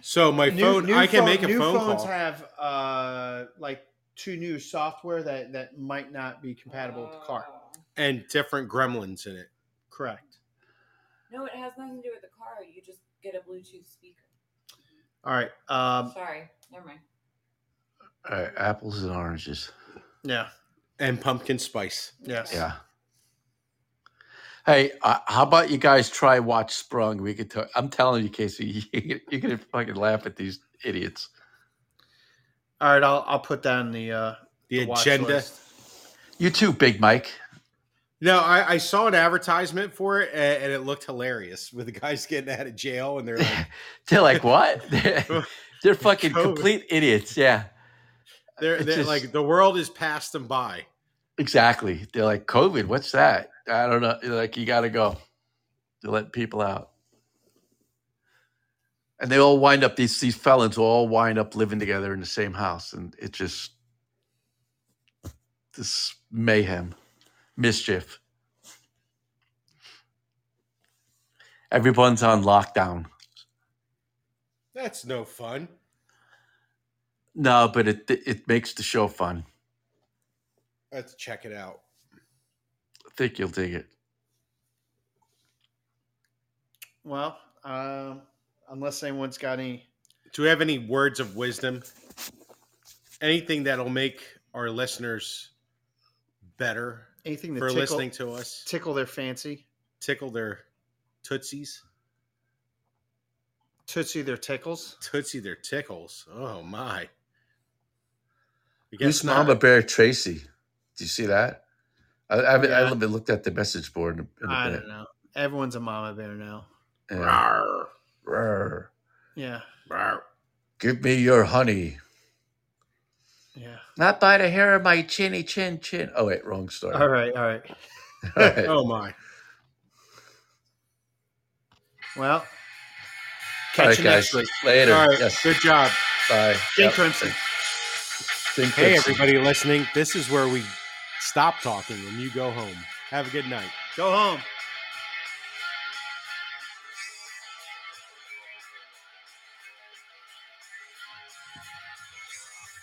So my New- phone, new I can phone- make a new phone phones call. have uh, like two new software that that might not be compatible with the car. Oh. and different gremlins in it. Correct. No, it has nothing to do with the car. You just get a Bluetooth speaker. All right. Um, Sorry, never mind. all right, apples and oranges. yeah. And pumpkin spice. Yes. Yeah. Hey, uh, how about you guys try watch Sprung? We could. talk. I'm telling you, Casey, (laughs) you, you're gonna fucking laugh at these idiots. All right. I'll I'll put down the uh, The, the watch agenda. list. You too, Big Mike. No, I, I saw an advertisement for it and, and it looked hilarious (laughs) with the guys getting out of jail and they're like, (laughs) They're like, what? they're, (laughs) they're fucking COVID. complete idiots. Yeah, they're, they're just- like the world is passed them by. exactly. They're like, COVID. What's that? I don't know. They're like, you got to go. They're letting people out, and they all wind up. These these felons all wind up living together in the same house, and it just this mayhem, mischief. Everyone's on lockdown. That's no fun. No, but it it makes the show fun. Let's check it out. I think you'll dig it. Well, um, unless anyone's got any. Do we have any words of wisdom? Anything that'll make our listeners better Anything to for tickle, listening to us, tickle their fancy, tickle their tootsies, tootsie their tickles. tootsie their tickles. Oh my! I Who's guess not. Mama Bear Tracy? Do you see that? I, I, haven't, I Yeah. haven't looked at the message board in a, in a I bit. don't know. Everyone's a mama bear now. Yeah. Rawr, Rawr. Yeah. rawr. Give me your honey. Yeah. Not by the hair of my chinny chin chin. Oh wait, wrong story. All right. All right. (laughs) All right. Oh my! Well, catch right, you guys. next week. Later. All right, Yes. good job. Bye. Jane Yep. Crimson. Jane Hey, Crimson. everybody listening. This is where we stop talking and you go home. Have a good night. Go home.